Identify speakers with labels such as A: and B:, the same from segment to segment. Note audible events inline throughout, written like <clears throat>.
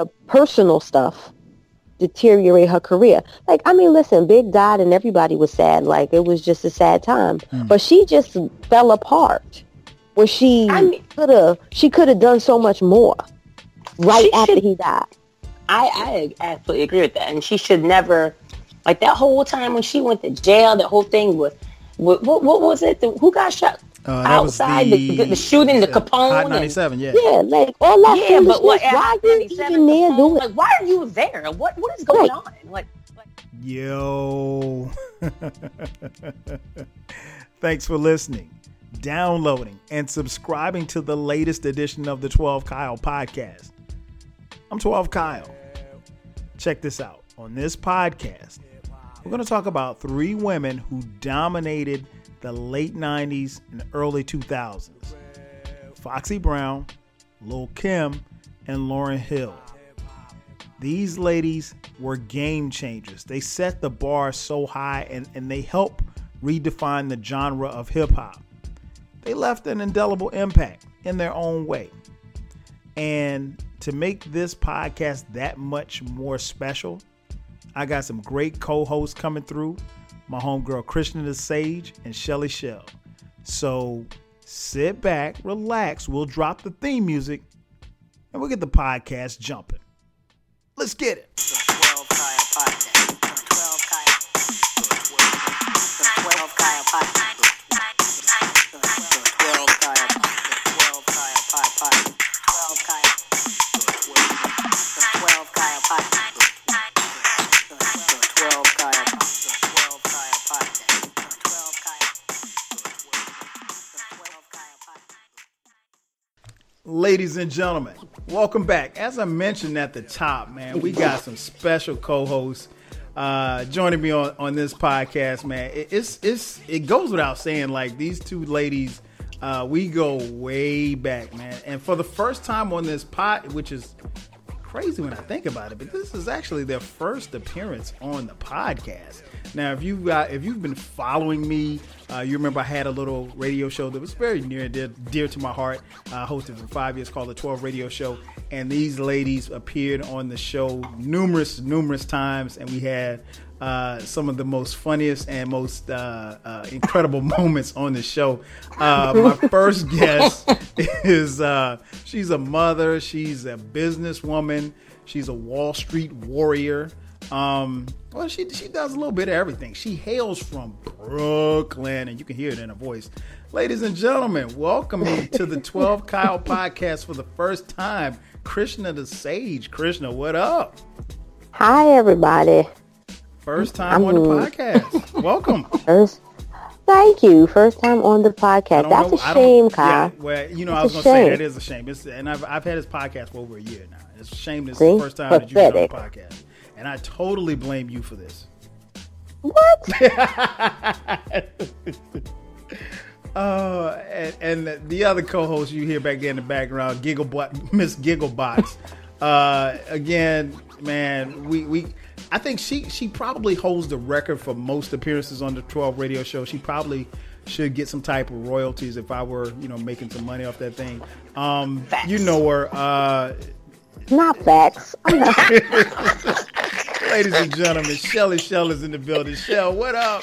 A: the personal stuff deteriorate her career. Like, I mean, listen, Big died and everybody was sad. Like, it was just a sad time. Mm. But she just fell apart. Where she I mean, could have, she could have done so much more right after should, he died.
B: I, I absolutely agree with that. And she should never, like that whole time when she went to jail, the whole thing was, what, what, what was it? The, who got shot? Uh, outside the, the, the, shooting, the Capone,
C: Hot 97,
A: and, yeah, yeah, like all that. Yeah, but what, why are you even there doing?
B: Like, why are you there? What what is going right. on? Like, like,
C: yo, <laughs> thanks for listening, downloading, and subscribing to the latest edition of the Twelve Kyle podcast. I'm Twelve Kyle. Check this out on this podcast. We're going to talk about three women who dominated the late 90s and early 2000s Foxy Brown, Lil Kim, and Lauryn Hill. These ladies were game changers. They set the bar so high and, and they helped redefine the genre of hip hop. They left an indelible impact in their own way. And to make this podcast that much more special, I got some great co hosts coming through my homegirl Krishna the Sage, and Shelly Shell. So sit back, relax. We'll drop the theme music and we'll get the podcast jumping. Let's get it. Ladies and gentlemen, welcome back. As I mentioned at the top, man, we got some special co-hosts uh, joining me on, on this podcast, man. It, it's it's it goes without saying, like these two ladies, uh, we go way back, man. And for the first time on this pod, which is crazy when I think about it, but this is actually their first appearance on the podcast. Now, if got, if you've been following me, uh, you remember I had a little radio show that was very near and dear, dear to my heart. I uh, hosted for five years called the 12 Radio Show, and these ladies appeared on the show numerous, numerous times, and we had uh, some of the most funniest and most uh, uh, incredible <laughs> moments on the show. Uh, my first guest <laughs> is she's a mother, she's a businesswoman, she's a Wall Street warrior. Um, well, she she does a little bit of everything. She hails from Brooklyn, and you can hear it in her voice. Ladies and gentlemen, welcome to the 12 Kyle <laughs> podcast for the first time. Krishna the Sage. Krishna, what up?
A: Hi, everybody.
C: First time I'm, on the podcast. <laughs> welcome.
A: First, thank you. First time on the podcast. That's know, a shame, Kyle.
C: Yeah, well, you know, That's I was going to say that is a shame. It's, and I've, I've had this podcast for over a year now. It's a shame this See? is the first time Pathetic. that you've on the podcast and I totally blame you for this.
A: What? <laughs>
C: uh, and, and, the other co-host you hear back there in the background, Gigglebot, <laughs> Miss Gigglebots. uh, again, man, we we. I think she she probably holds the record for most appearances on the 12 radio show. She probably should get some type of royalties if I were, you know, making some money off that thing. Um, you know her. Uh,
A: not facts. <laughs>
C: Ladies and gentlemen, Shelly Shell is in the building. Shell, what up?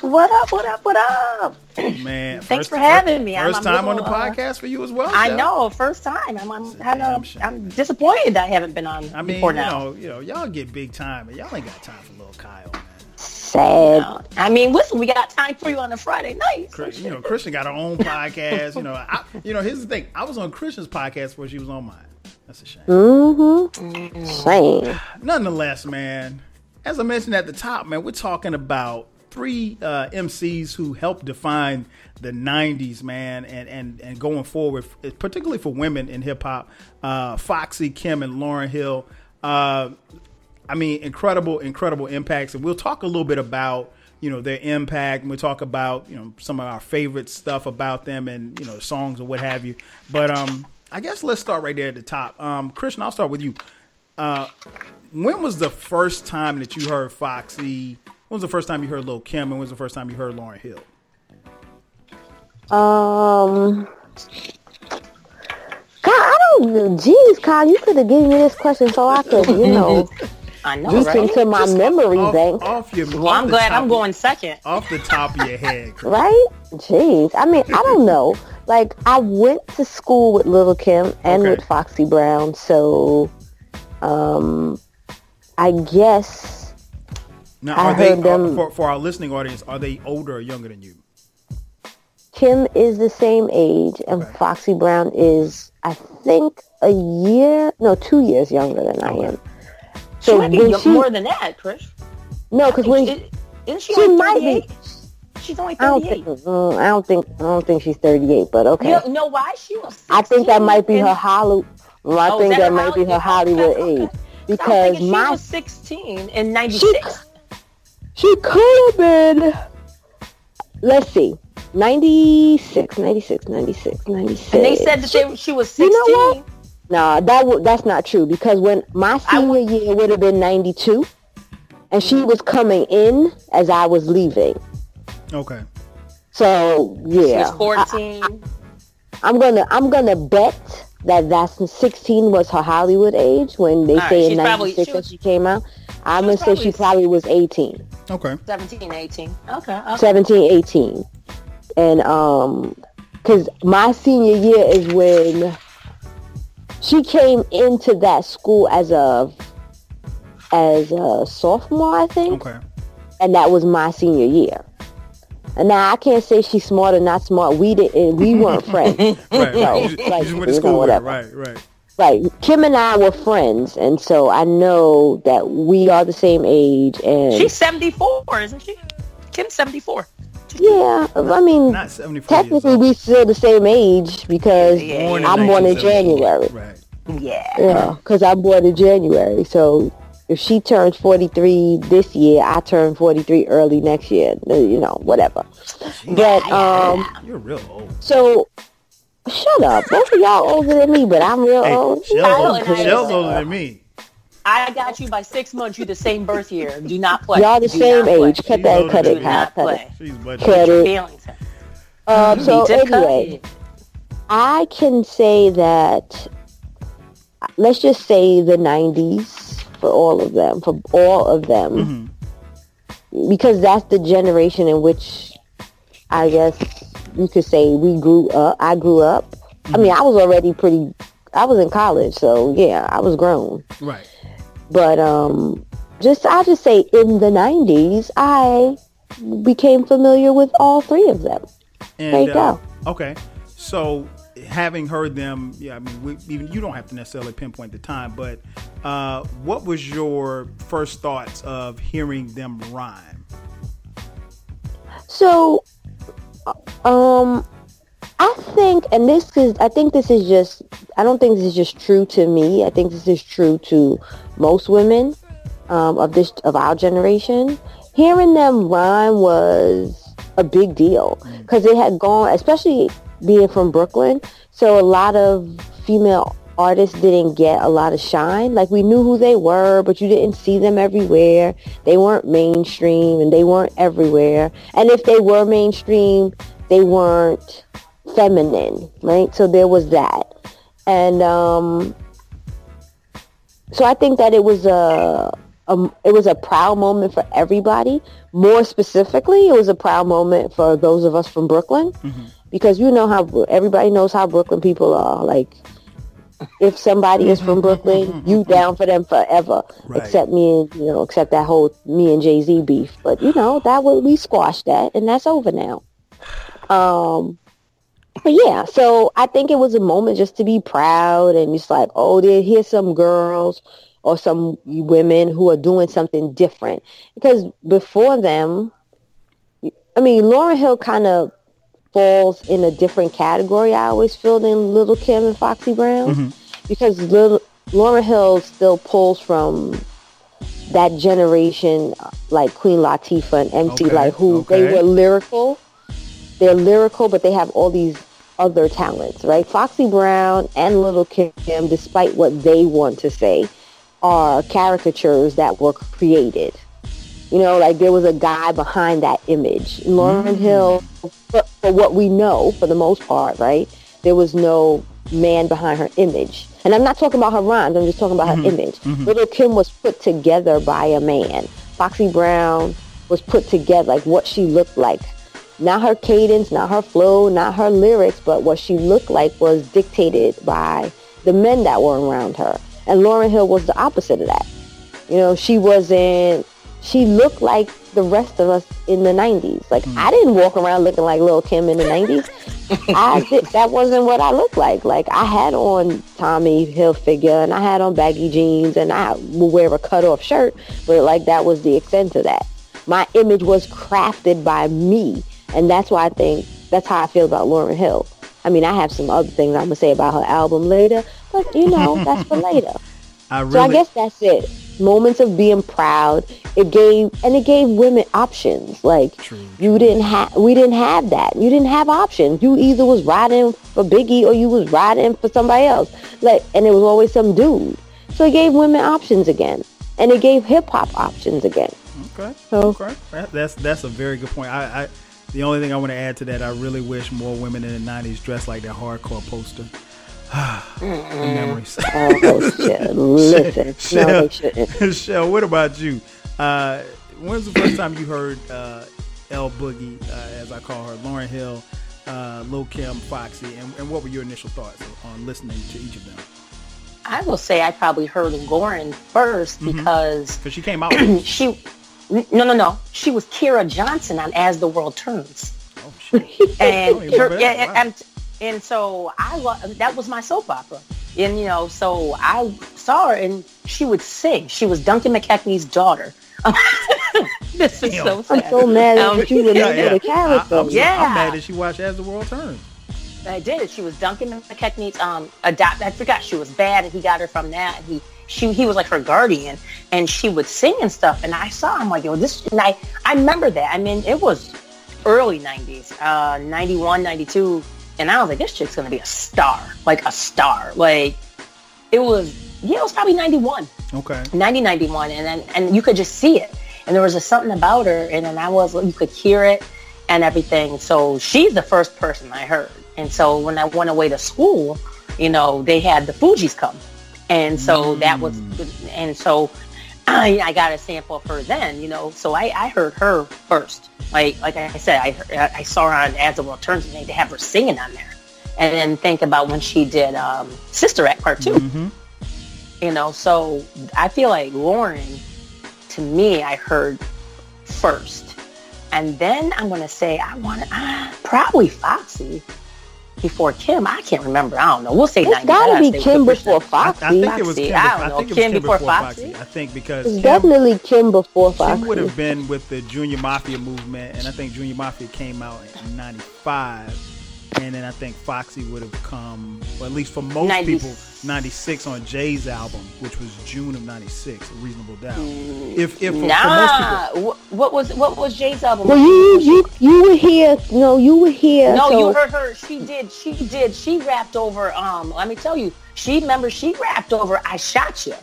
B: What up? What up? What up? <clears throat>
C: Man,
B: thanks for having me.
C: 1st time little, on the uh, podcast for you as well.
B: I know, first time. I'm, I'm kind of, I'm disappointed that I haven't been on. I mean, before
C: you
B: now.
C: know, you know, y'all get big time, and y'all ain't got time for little Kyle. Man.
A: Sad.
B: I mean, listen, we got time for you on a Friday night.
C: Chris, you know, Krishna got her own <laughs> podcast. you know, I, you know, here's the thing. I was on Krishna's podcast before she was on mine. That's a shame.
A: Mm-hmm. Shame.
C: Nonetheless, man, as I mentioned at the top, man, we're talking about three uh, MCs who helped define the '90s, man, and and and going forward, particularly for women in hip hop. Uh, Foxy, Kim, and Lauryn Hill. Uh, I mean, incredible, incredible impacts, and we'll talk a little bit about you know their impact and we'll talk about you know some of our favorite stuff about them and you know songs or what have you but um I guess let's start right there at the top. Um, Krishna, I'll start with you. Uh, when was the first time that you heard Foxy? When was the first time you heard Lil Kim? And when was the first time you heard Lauryn Hill?
A: Um, God, I you, Jeez, Kyle, you could have given me this question so I could, you know, <laughs>
B: I know,
A: reach
B: right?
A: into my
C: Just
A: memory
C: off,
A: bank.
C: Off your,
B: Well,
C: off
B: I'm glad
C: top
B: I'm going second.
C: off the top of your head. Chris.
A: Right? Jeez. I mean, I don't know. Like, I went to school with Little Kim and
C: Okay.
A: with Foxy Brown, so um, I guess
C: Now,
A: I
C: are they
A: heard them-
C: are- for for our listening audience? Are they older or younger than you?
A: Kim is the same age, and
C: Okay.
A: Foxy Brown is, I think, a year, no, two years younger than I
C: Okay.
A: am.
B: She might be
A: when she,
B: more than that, Chris.
A: no, because when
B: Is- Isn't she,
A: she
B: only
A: might be,
B: She's only
A: I don't think, mm, I don't think, I don't think she's 38, but okay.
B: You know, why? She was 16
A: I think that might be her Hollywood. Well, I
B: Oh,
A: think
B: that
A: that might be her
B: Hollywood- okay,
A: age because
B: thinking she was 16 in 96.
A: she could have been. Let's see, 96, 96, 96, 96.
B: And they said that they, she was 16.
A: You know what? Nah, that w- that's not true because when my senior year would have been 92, and she was coming in as I was leaving.
C: Okay.
A: So yeah, She
B: was 14.
A: I, am gonna I'm gonna bet that that's 16 was her Hollywood age when they
B: All right,
A: say in
B: she's
A: 96
B: she
A: that
B: was-
A: she came out. I'm gonna say she
B: probably-
A: probably was 18.
C: Okay.
B: 17, 18. Okay. okay.
A: 17, 18. And um, cause my senior year is when she came into that school as a as a sophomore, I think,
C: Okay.
A: and that was my senior year. And now I can't say she's smart or not smart. We didn't. We weren't <laughs> friends.
C: Right. right.
A: No,
C: you, just,
A: like,
C: you just went to school with her.
A: whatever.
C: Right. Right.
A: Right. Kim and I were friends, and so I know that we are the same age. And
B: She's 74, isn't she? Kim's 74.
A: yeah, I mean,
C: Not
A: technically we still the same age because
B: Yeah,
C: Born
A: I'm born in January.
C: Right.
B: Yeah.
A: Yeah, because I'm born in January. So if she turns 43 this year, I turn 43 early next year. uh, You know, whatever. But um,
C: You're real old.
A: so shut up. Both of y'all older than me, but I'm real
C: Hey,
A: old.
C: Shell's, older, Shell's older than me.
B: I got you by six months. You the same birth year. Do not <laughs> play.
A: Y'all the
B: Do
A: same
B: not play.
A: age. Cut
C: She's
A: that, cut it,
C: me.
B: Do
A: cut it.
B: play.
C: She's.
A: Cut it. Um, so
B: Need to cut
A: anyway. I can say that let's just say the 90s for all of them, for all of them, because that's the generation in which I guess you could say we grew up. I grew up. I mean, I was already pretty. I was in college, so yeah, I was grown.
C: Right.
A: But um, just I just say in the 90s, I became familiar with all three of them.
C: And,
A: There you
C: uh,
A: go.
C: Okay. So having heard them, yeah, I mean, we, even you don't have to necessarily pinpoint the time, but uh, what was your first thoughts of hearing them rhyme?
A: So, um, I think, and this is, I think this is just, I don't think this is just true to me. I think this is true to most women um, of this, of our generation. Hearing them rhyme was a big deal because it had gone, especially being from Brooklyn. So a lot of female artists didn't get a lot of shine. Like we knew who they were, but you didn't see them everywhere. They weren't mainstream and they weren't everywhere. And if they were mainstream, they weren't feminine, right? So there was that. And um, so I think that it was a, a it was a proud moment for everybody. More specifically, it was a proud moment for those of us from Brooklyn because you know how everybody knows how Brooklyn people are. Like if somebody is from Brooklyn, you down for them forever.
C: Right.
A: Except me and you know, except that whole me and Jay Z beef. But you know that would we squashed that, and that's over now. Um, but yeah, so I think it was a moment just to be proud and just like, oh, there here's some girls or some women who are doing something different. Because before them, I mean, Lauryn Hill kind of falls in a different category. I always feel than Little Kim and Foxy Brown mm-hmm. because Little Lauryn Hill still pulls from that generation, like Queen Latifah and MC,
C: Okay,
A: like who
C: okay.
A: they were lyrical. They're lyrical, but they have all these other talents, right? Foxy Brown and Little Kim, despite what they want to say, are caricatures that were created. You know, like there was a guy behind that image. Lauryn Hill, for, for what we know, for the most part, right? There was no man behind her image. And I'm not talking about her rhymes. I'm just talking about mm-hmm. her image. Mm-hmm. Little Kim was put together by a man. Foxy Brown was put together, like what she looked like. Not her cadence, not her flow, not her lyrics, but what she looked like was dictated by the men that were around her. And Lauryn Hill was the opposite of that. You know, she wasn't, she looked like the rest of us in the 90s. Like, mm. I didn't walk around looking like Lil Kim in the 90s. <laughs> I did, that wasn't what I looked like. Like, I had on Tommy Hilfiger and I had on baggy jeans and I would wear a cut-off shirt, but like that was the extent of that. My image was crafted by me. And that's why I think, that's how I feel about Lauryn Hill. I mean, I have some other things I'm going to say about her album later, but you know, that's for <laughs> later. I really, so I guess that's it. Moments of being proud. It gave and it gave women options. Like true, you didn't have, we didn't have that. You didn't have options. You either was riding for Biggie or you was riding for somebody else. Like, and it was always some dude. So it gave women options again, and it gave hip hop options again.
C: Okay. So, okay. That's that's a very good point. I, I the only thing I want to add to that, I really wish more women in the '90s dressed like that hardcore poster. Memories. <laughs> oh, <laughs> shit. Listen. Shell, no, Shell, what about you? Uh, when's the first time you heard uh, L Boogie, uh, as I call her, Lauryn Hill, uh, Lil Kim, Foxy, and, and, what were your initial thoughts on listening to each of them?
B: I will say I probably heard Lauryn 1st mm-hmm. because
C: because she came out. <clears throat>
B: she no no no she was Kira Johnson on As the World Turns. Oh shit! <laughs> and her, yeah, wow. and, and so I that was my soap opera. And you know, so I saw her and she would sing. She was Duncan McKechnie's daughter. <laughs> this is so sad.
A: I'm so mad um, that you remember yeah, yeah. the character. I,
C: I'm, yeah, I'm mad that she watched As the World Turns.
B: I did. She was Duncan McKechnie's um adopt. I forgot she was bad, and he got her from that. And he she he was like her guardian, and she would sing and stuff. And I saw him like, yo, this. And I I remember that. I mean, it was early '90s, uh, '91, '92 and I was like, this chick's gonna be a star, like a star. Like it was, yeah, it was probably 91.
C: Okay.
B: 90, 91. And then, and you could just see it. And there was just something about her. And then I was, you could hear it and everything. So she's the first person I heard. And so when I went away to school, you know, they had the Fugees come. And so mm. that was, mm. and so I, I got a sample of her then, you know, so I, I heard her first. Like like I said, I I saw her on As the World Turns, and they they have her singing on there. And then think about when she did um, Sister Act Part 2 mm-hmm. You know, so I feel like Lauryn, to me, I heard first, and then I'm gonna say I want uh, probably Foxy before Kim. I can't remember. I don't know. We'll say
A: it's got to be Kim before Foxy.
C: I, I, think it was Kim. I don't know. Kim, Kim before, before Foxy. Foxy. I think because
A: it's Kim, definitely Kim before Foxy.
C: Kim would have been with the Junior Mafia movement, and I think Junior Mafia came out in '95 and then I think Foxy would have come, well, at least for most 90, people, 96 on Jay's album, which was June of 96, Reasonable Doubt.
B: Mm, if, if nah, for most people, what was what was Jay's album?
A: Well, you you you were here. No, you were here.
B: No, so. you heard her. She did. She did. She rapped over. Um, let me tell you. She remember she rapped over. I shot ya.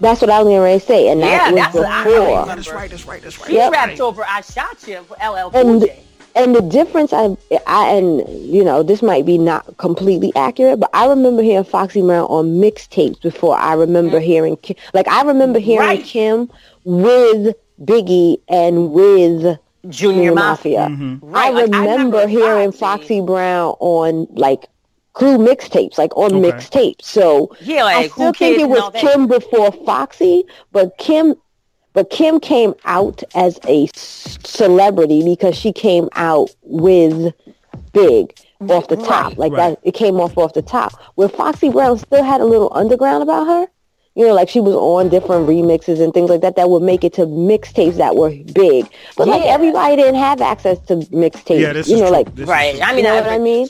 A: That's what I was going to say, and yeah, that was
B: that's
A: before.
B: What I that's right. That's right. That's right. She yep. rapped over. I shot ya LL Cool J
A: and the difference I, I and you know this might be not completely accurate but i remember hearing foxy brown on mixtapes before i remember mm-hmm. hearing kim, like i remember hearing right. kim with biggie and with
B: junior, junior mafia, mafia.
A: Mm-hmm. Right. i remember, like, I remember hearing foxy. foxy brown on like crew mixtapes, like on okay. mixtapes. So
B: yeah, like,
A: I still think it was Kim before Foxy, but Kim but Kim came out as a celebrity because she came out with Big off the top. Right, like right. that, it came off off the top. Where Foxy Brown still had a little underground about her. You know, like she was on different remixes and things like that that would make it to mixtapes that were big. But yeah. like everybody didn't have access to mixtapes. Yeah, this you know, like
B: right. I mean, you know what I mean.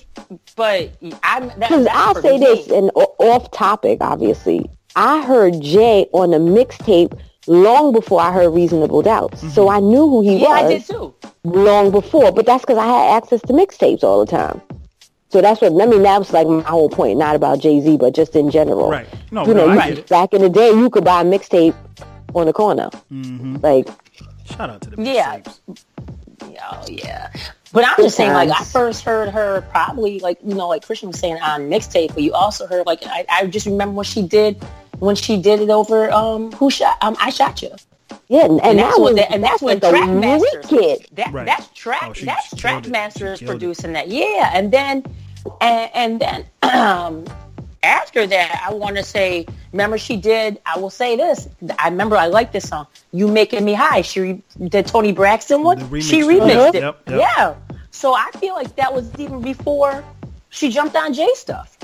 B: But I'm because
A: I'll say me. this and off topic, obviously. I heard Jay on a mixtape long before I heard Reasonable Doubts. Mm-hmm. So I knew who he
B: yeah,
A: was.
B: Yeah, I did too.
A: Long before, but that's because I had access to mixtapes all the time. So that's what I mean. That was like my whole point, not about Jay Z, but just in general.
C: Right. No,
A: you know,
C: no,
A: you, back in the day, you could buy a mixtape on the corner.
C: Mm-hmm.
A: Like,
C: shout out to the mixtapes. Yeah.
B: Oh yeah. But I'm just saying, like, I first heard her probably, like, you know, like Krishna was saying on mixtape, but you also heard, like, I, I just remember what she did when she did it over, um, who shot, um, I shot ya.
A: Yeah, and, and that's
B: what,
A: that,
B: and that's when Trackmasters. That, right. That's track. Oh, that's Trackmasters producing that. Yeah, and then, and, and then, <clears throat> um, after that, I want to say, remember she did, I will say this. I remember I like this song, You Making Me High. She did Toni Braxton one. Remix she remixed it. Yep, yep. Yeah. So I feel like that was even before she jumped on J stuff.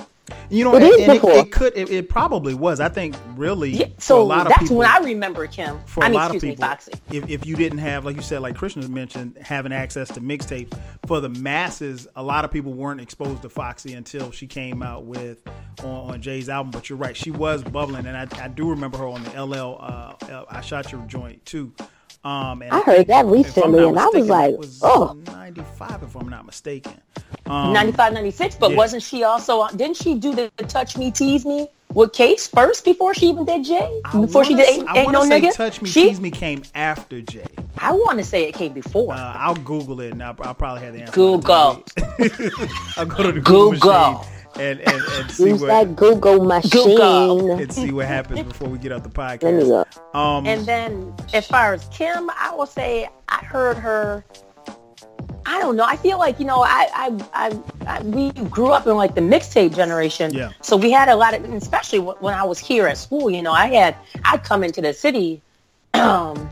C: You know, it and, and it, it, could, it, it, probably was. I think really, yeah,
B: so
C: a lot
B: of
C: that's people,
B: when I remember Kim.
C: For
B: I
C: a
B: mean,
C: lot of people,
B: me,
C: if, if you didn't have, like you said, like Krishna mentioned, having access to mixtapes for the masses, a lot of people weren't exposed to Foxy until she came out with on, on Jay's album. But you're right, she was bubbling, and I, I do remember her on the LL uh, I Shot Ya joint too. Um,
A: I heard that recently, and I was like, was "Oh,
C: 95, if I'm not mistaken."
B: Um, 95, 96. But yeah. wasn't she also? Didn't she do the, the "Touch Me, Tease Me" with Case first before she even did Jay? I before she did Ain't, ain't No Nigga.
C: "Touch Me, she, Tease Me" came after Jay.
B: I want to say it came before.
C: Uh, I'll Google it, and I'll, I'll probably have the answer.
B: Google. <laughs>
C: I'll go to the Google. Google and, and, and <laughs> see
A: Use
C: what
A: that Google machine Google.
C: and see what happens before we get out the <laughs> podcast.
B: Um, and then as far as Kim, I will say I heard her. I don't know. I feel like you know, I, I, I, I we grew up in like the mixtape generation.
C: Yeah.
B: So we had a lot of, especially when I was here at school. You know, I had I'd come into the city. <clears throat> Um,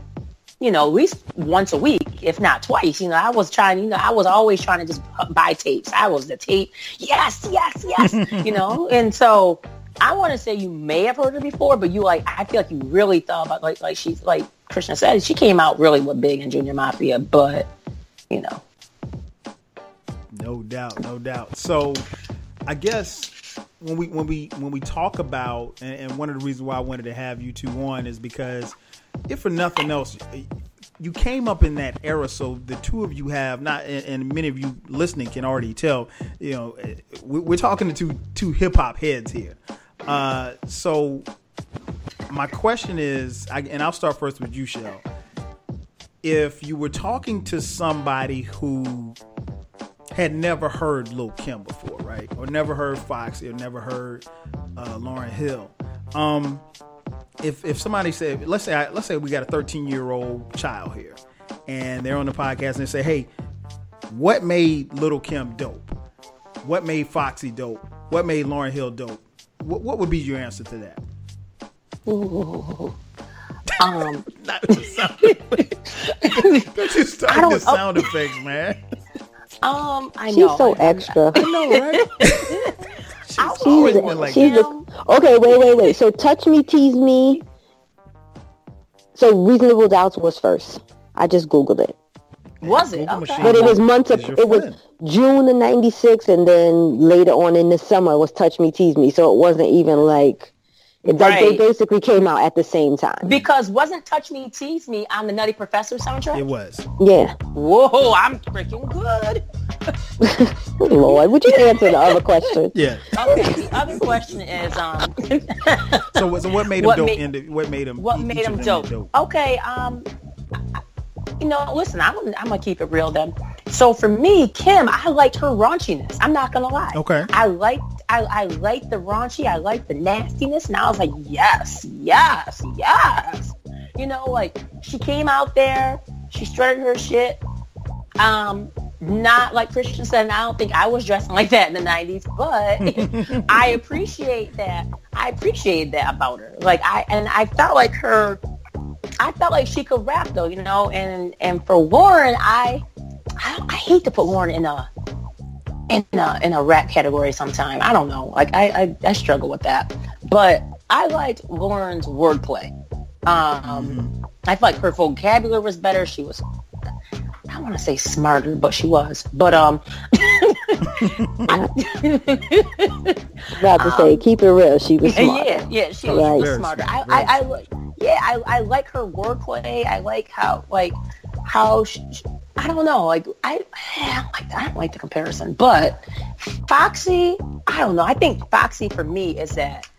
B: you know, at least once a week, if not twice. You know, I was trying, you know, I was always trying to just buy tapes. I was the tape, yes, yes, yes, <laughs> you know. And so I want to say you may have heard her before, but you like, I feel like you really thought about like, like she's like Krishna said, she came out really with Big and Junior Mafia, but you know.
C: No doubt, no doubt. So I guess when we when we when we talk about and, and one of the reasons why I wanted to have you two on is because if for nothing else, you came up in that era, so the two of you have not, and many of you listening can already tell. You know, we're talking to two two hip hop heads here. Uh, so my question is, and I'll start first with you, Shell. If you were talking to somebody who had never heard Lil Kim before, right, or never heard Foxy, or never heard uh, Lauryn Hill, um, if if somebody said, let's say I, let's say we got a 13 year old child here, and they're on the podcast and they say, hey, what made Little Kim dope? What made Foxy dope? What made Lauryn Hill dope? What, what would be your answer to that?
B: Ooh. <laughs> Um, <laughs>
C: not the sound effects. <laughs> Don't you start the sound effects, man.
B: Um, I
A: know. She's so extra.
C: I know, right?
A: She's always been like she's a, okay, wait, wait, wait. So touch me, tease me. So reasonable doubts was first. I just googled it.
B: Was it? Okay.
A: But it was months of it was June of '96, and then later on in the summer was Touch Me, Tease Me. So it wasn't even like it, right. They basically came out at the same time.
B: Because wasn't Touch Me, Tease Me on the Nutty Professor soundtrack?
C: It was.
A: Yeah.
B: Whoa, I'm freaking good.
A: Lord, would you answer the other question?
C: Yeah.
B: Okay, the other question is, um.
C: so, so what made him what dope? Made, what made him?
B: What made him dope? dope? Okay, um, you know, listen, I'm, I'm gonna keep it real then. So for me, Kim, I liked her raunchiness. I'm not gonna lie.
C: Okay.
B: I liked I, I liked the raunchy. I liked the nastiness. And I was like, yes, yes, yes. You know, like she came out there, she strutted her shit. Um, not like Krishna said, and I don't think I was dressing like that in the 90s, but <laughs> I appreciate that. I appreciate that about her. Like I, and I felt like her, I felt like she could rap though, you know, and, and for Lauryn, I, I, I hate to put Lauryn in a, in a, in a rap category sometime. I don't know. Like I, I, I struggle with that, but I liked Lauryn's wordplay. Um, mm-hmm. I felt like her vocabulary was better. She was, I want to say smarter, but she was. But um, <laughs>
A: about to say, um, keep it real. She was smart.
B: Yeah, yeah, she, right. was smarter. I, I, I, yeah, I, I like her wordplay. I like how, like, how she, I don't know. Like I, I don't like I don't like the comparison, but Foxy, I don't know. I think Foxy for me is that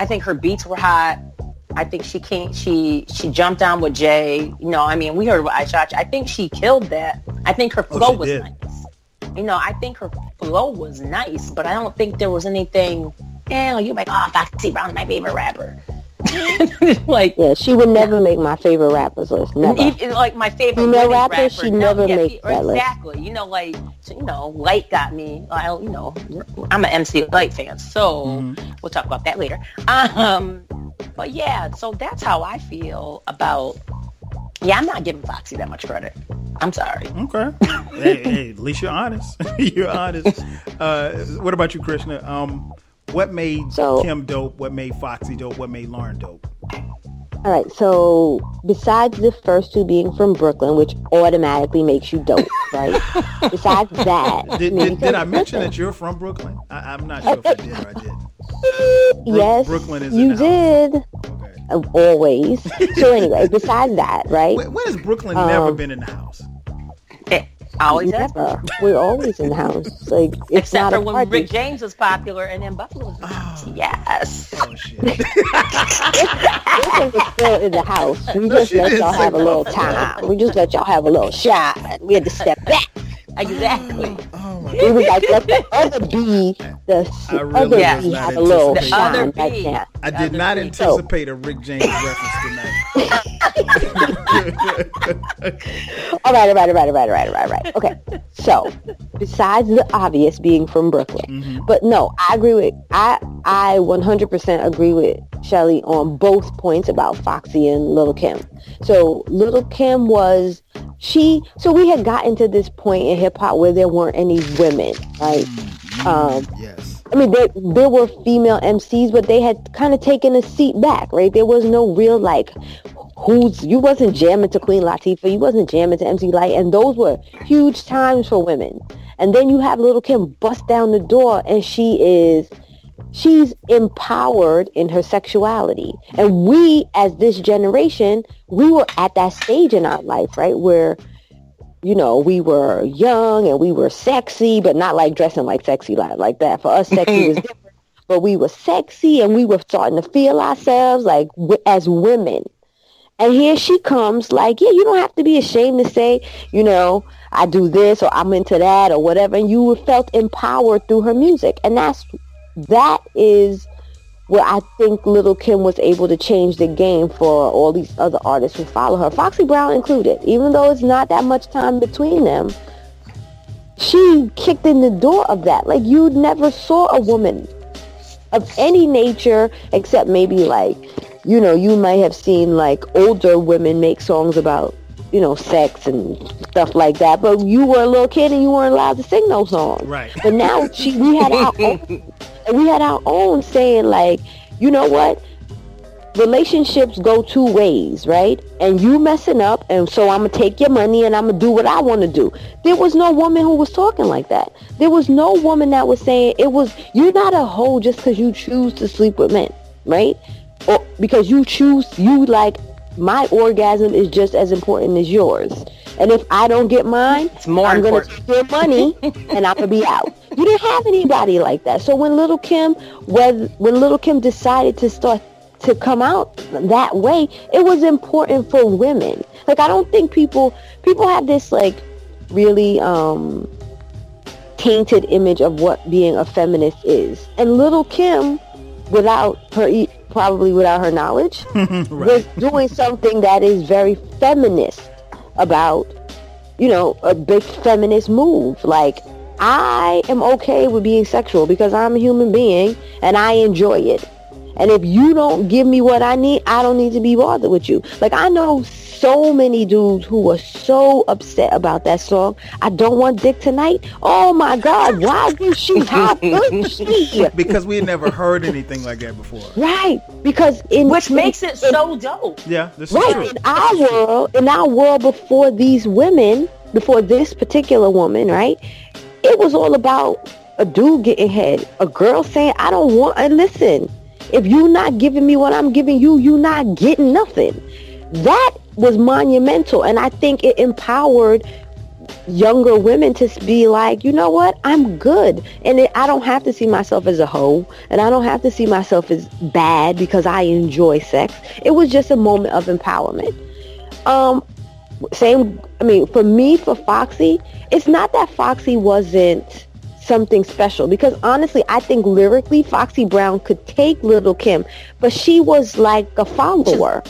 B: I think her beats were hot. I think she came. She she jumped down with Jay. You know, I mean, we heard what I shot. You. I think she killed that. I think her oh, flow oh, was did. nice. You know, I think her flow was nice, but I don't think there was anything. Eh, you're like, oh, Foxy Brown's my favorite rapper. <laughs>
A: like yeah, she would never make my favorite rappers list. Never.
B: Even, like my favorite female rapper, rapper, she no, never yeah, makes that exactly. list. Exactly. You know, like you know, Lyte got me. I, you know, I'm an MC Lyte fan, so mm-hmm. we'll talk about that later. Um, but yeah, so that's how I feel about. Yeah, I'm not giving Foxy that much credit. I'm sorry.
C: Okay. hey, hey, at least you're honest. <laughs> you're honest. Uh, what about you, Krishna? Um, what made so, Kim dope? What made Foxy dope? What made Lauryn dope?
A: All right. So besides the first two being from Brooklyn, which automatically makes you dope, right? <laughs> besides that,
C: did, did, did I mention that you're from Brooklyn? I, am not <laughs> sure if I did or I did.
A: Bro- yes, Brooklyn is you did. Okay. Always. so anyway, besides that, <laughs> right?
C: When, when has Brooklyn um, never been in the house?
B: Always never.
A: We're always in the house. Like <laughs>
B: it's Except not for when party. Rick James was popular and then Buffalo was oh. Yes. Oh shit. <laughs> this
A: was still in the house. We just let y'all have a little time. We just let y'all have a little shot. We had to step back. <laughs>
B: Exactly. <gasps>
A: Oh, oh it was like let the other bee, the really other yeah. bee have a little shine like that.
C: I did not anticipate a Rick James reference tonight.
A: All right, all right, all right, all right, all right, all right, right. Okay. So, besides the obvious being from Brooklyn, mm-hmm. but no, I agree with I I 100% agree with Shelly on both points about Foxy and Little Kim. So, Little Kim was she so we had gotten to this point in hip hop where there weren't any women, right? Mm-hmm. Um, yes. I mean, there, there were female MCs, but they had kind of taken a seat back, right? There was no real like who's you wasn't jamming to Queen Latifah, you wasn't jamming to MC Lyte, and those were huge times for women. And then you have Little Kim bust down the door, and she is she's empowered in her sexuality. And we, as this generation, we were at that stage in our life, right, where you know, we were young and we were sexy, but not like dressing like sexy like, like that. For us, sexy was <laughs> different. But we were sexy and we were starting to feel ourselves like w- as women. And here she comes like, yeah, you don't have to be ashamed to say, you know, I do this or I'm into that or whatever. And you felt empowered through her music. And that's, that is where I think Little Kim was able to change the game for all these other artists who follow her, Foxy Brown included. Even though it's not that much time between them, she kicked in the door of that. Like you never saw a woman of any nature except maybe like you know, you might have seen like older women make songs about, you know, sex and stuff like that. But you were a little kid and you weren't allowed to sing those songs.
C: Right.
A: But now she, we had our <laughs> own, we had our own saying like, you know what? Relationships go two ways, right? And you messing up, and so I'm gonna take your money and I'm gonna do what I want to do. There was no woman who was talking like that. There was no woman that was saying it was. You're not a hoe just because you choose to sleep with men, right? Or because you choose you like my orgasm is just as important as yours. And if I don't get mine,
B: it's more
A: I'm
B: going to
A: take your money <laughs> and I'm going to be out. You didn't have anybody like that. So when Little Kim, when, when Little Kim decided to start to come out that way, it was important for women. Like I don't think people people have this like really um tainted image of what being a feminist is. And Little Kim without her probably without her knowledge, <laughs> right. was doing something that is very feminist about, you know, a big feminist move. Like, I am okay with being sexual because I'm a human being and I enjoy it. And if you don't give me what I need, I don't need to be bothered with you. Like I know so many dudes who were so upset about that song. I don't want dick tonight. Oh my God, why is she hot?
C: because we had never heard anything like that before.
A: Right. Because in
B: which in, makes it in, so dope.
C: Yeah, this
A: right.
C: True.
A: In our world, in our world before these women, before this particular woman, right? It was all about a dude getting head, a girl saying, "I don't want." And listen, if you're not giving me what I'm giving you, you're not getting nothing. That was monumental. And I think it empowered younger women to be like, you know what, I'm good. And it, I don't have to see myself as a hoe. And I don't have to see myself as bad because I enjoy sex. It was just a moment of empowerment. Um, same. I mean, for me, for Foxy, it's not that Foxy wasn't something special because honestly, I think lyrically, Foxy Brown could take Little Kim, but she was like a follower.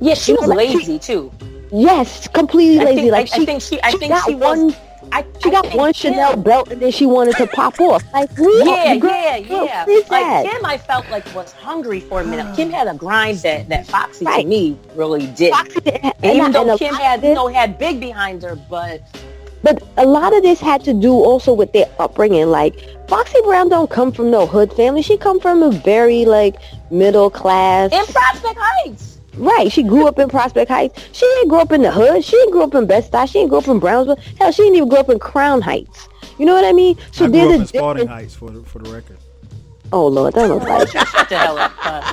B: Yeah, she was lazy too.
A: Yes, completely
B: I
A: lazy.
B: think,
A: like
B: I,
A: she,
B: I think she, I
A: she
B: think
A: got
B: she
A: one.
B: was. I,
A: She got
B: think
A: one Chanel belt and then she wanted to pop off. Like, <laughs>
B: Yeah,
A: girl,
B: yeah,
A: girl,
B: yeah. Like
A: that?
B: Kim, I felt like was hungry for a minute. Kim had a grind that that Foxy to me really did.
A: Foxy didn't
B: And even
A: and
B: though
A: a
B: Kim had you know had big behind her, but
A: But a lot of this had to do also with their upbringing. Like Foxy Brown don't come from no hood family. She come from a very like middle class.
B: in Prospect Heights.
A: Right. She grew up in Prospect Heights. She didn't grow up in the hood. She didn't grow up in Bed-Stuy. She didn't grow up in Brownsville. Hell, she didn't even grow up in Crown Heights. You know what I mean? So
C: I grew
A: there's
C: up
A: a
C: in Spalding. Heights for the, for the record.
A: Oh Lord, that was like
B: Shut the hell up. Uh,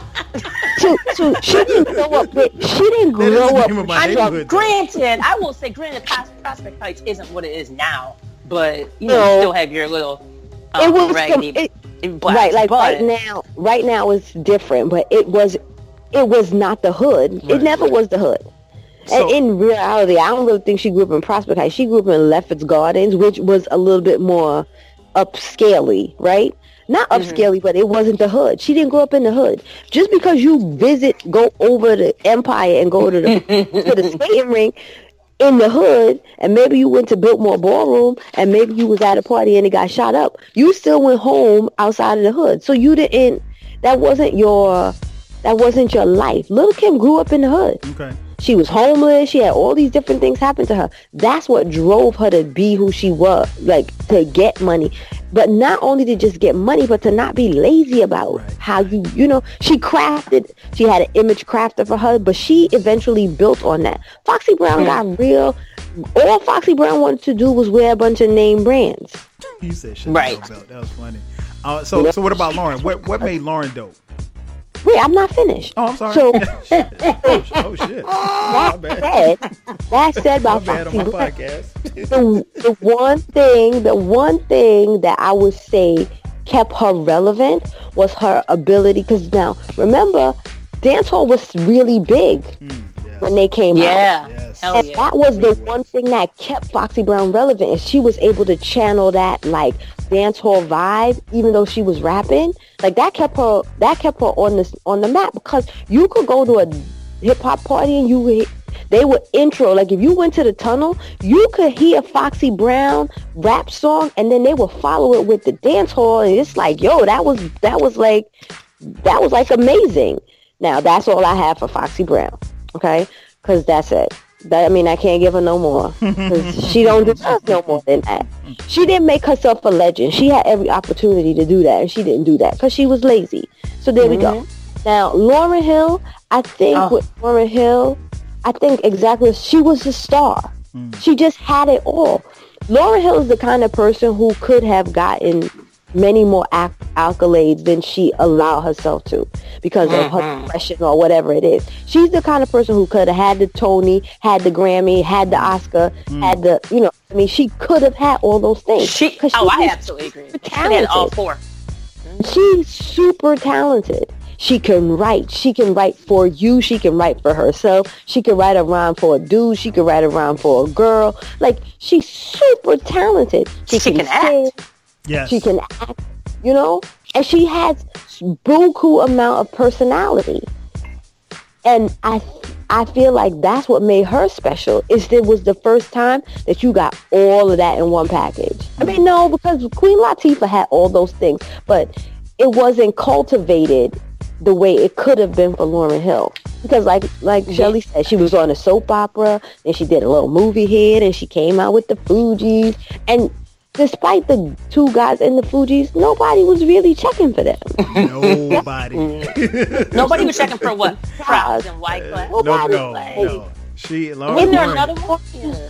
A: so, so she didn't grow up with she didn't grow up
C: name of my
B: I mean,
C: neighborhood. though.
B: granted, I will say, granted, Pros- Prospect Heights isn't what it is now, but you know,
A: No.
B: you still have your little um,
A: it was
B: raggedy
A: it,
B: blacks,
A: right like
B: but
A: right now right now it's different but it was it was not the hood
C: Right,
A: it never
C: right.
A: was the hood
C: So-
A: and in reality i don't really think she grew up in prospect heights she grew up in lefferts gardens which was a little bit more upscaley right not
B: Mm-hmm.
A: upscaley but it wasn't the hood she didn't grow up in the hood just because you visit go over the empire and go to the <laughs> to the skating rink in the hood and maybe you went to Biltmore Ballroom and maybe you was at a party and it got shot up, you still went home outside of the hood. So you didn't that wasn't your that wasn't your life. Little Kim grew up in the hood.
C: Okay.
A: She was homeless. She had all these different things happen to her. That's what drove her to be who she was, like to get money. But not only to just get money, but to not be lazy about
C: Right.
A: how you, you know, she crafted, she had an image crafted for her, but she eventually built on that. Foxy Brown got real. All Foxy Brown wanted to do was wear a bunch of name brands.
C: You said Chanel
B: Right.
C: belt. That was funny. Uh, so so what about Lauryn? What what made Lauryn dope?
A: Wait, I'm not finished.
C: Oh, I'm sorry.
A: So <laughs>
C: oh, sh- oh shit. <laughs> My
A: that said, that said
C: My
A: about
C: bad on
A: Foxy
C: my podcast. <laughs>
A: the, the one thing, the one thing that I would say kept her relevant was her ability. Because now, remember, dancehall was really big hmm,
C: yes.
A: when they came out.
B: yeah,
C: Yes.
B: hell
A: And
B: yeah.
A: that was the one thing that kept Foxy Brown relevant, is she was able to channel that like dancehall vibe, even though she was rapping. Like that kept her, that kept her on this on the map because you could go to a hip hop party and you would, they would intro like if you went to the tunnel, you could hear Foxy Brown rap song and then they would follow it with the dancehall, and it's like yo, that was that was like that was like amazing. Now that's all I have for Foxy Brown, okay? Because that's it. That I mean, I can't give her no more <laughs> she don't deserve no more than that. She didn't make herself a legend. She had every opportunity to do that, and she didn't do that because she was lazy. So there we go. Mm-hmm. Now Lauryn Hill, I think
B: Oh.
A: with Lauryn Hill, I think exactly she was a star. Mm. She just had it all. Lauryn Hill is the kind of person who could have gotten many more ac- accolades than she allowed herself to because of her mm-hmm. depression or whatever it is. She's the kind of person who could have had the Tony, had the Grammy, had the Oscar, mm. had the, you know, I mean, she could have had all those things.
B: She,
A: 'Cause
B: oh, I absolutely agree.
A: super
B: She had all four.
A: She's super talented. She can write. She can write for you. She can write for herself. She can write a rhyme for a dude. She can write a rhyme for a girl. Like she's super talented.
B: She can act.
A: sing.
C: Yes.
A: She can act. You know, and she has buku amount of personality. And I, I feel like that's what made her special. Is it was the first time that you got all of that in one package. I mean, no, because Queen Latifah had all those things, but it wasn't cultivated the way it could have been for Lauryn Hill. Because like like Shelly said, she was on a soap opera, and she did a little movie here, and she came out with the Fugees. And despite the two guys in the Fugees, nobody was really checking for them. <laughs>
C: Nobody. Mm. <laughs>
B: Nobody was checking for what? Pras and Wyclef.
C: no,
A: Nobody
C: no,
A: was.
C: no. She, Lauryn.
B: Isn't there another one? Yeah.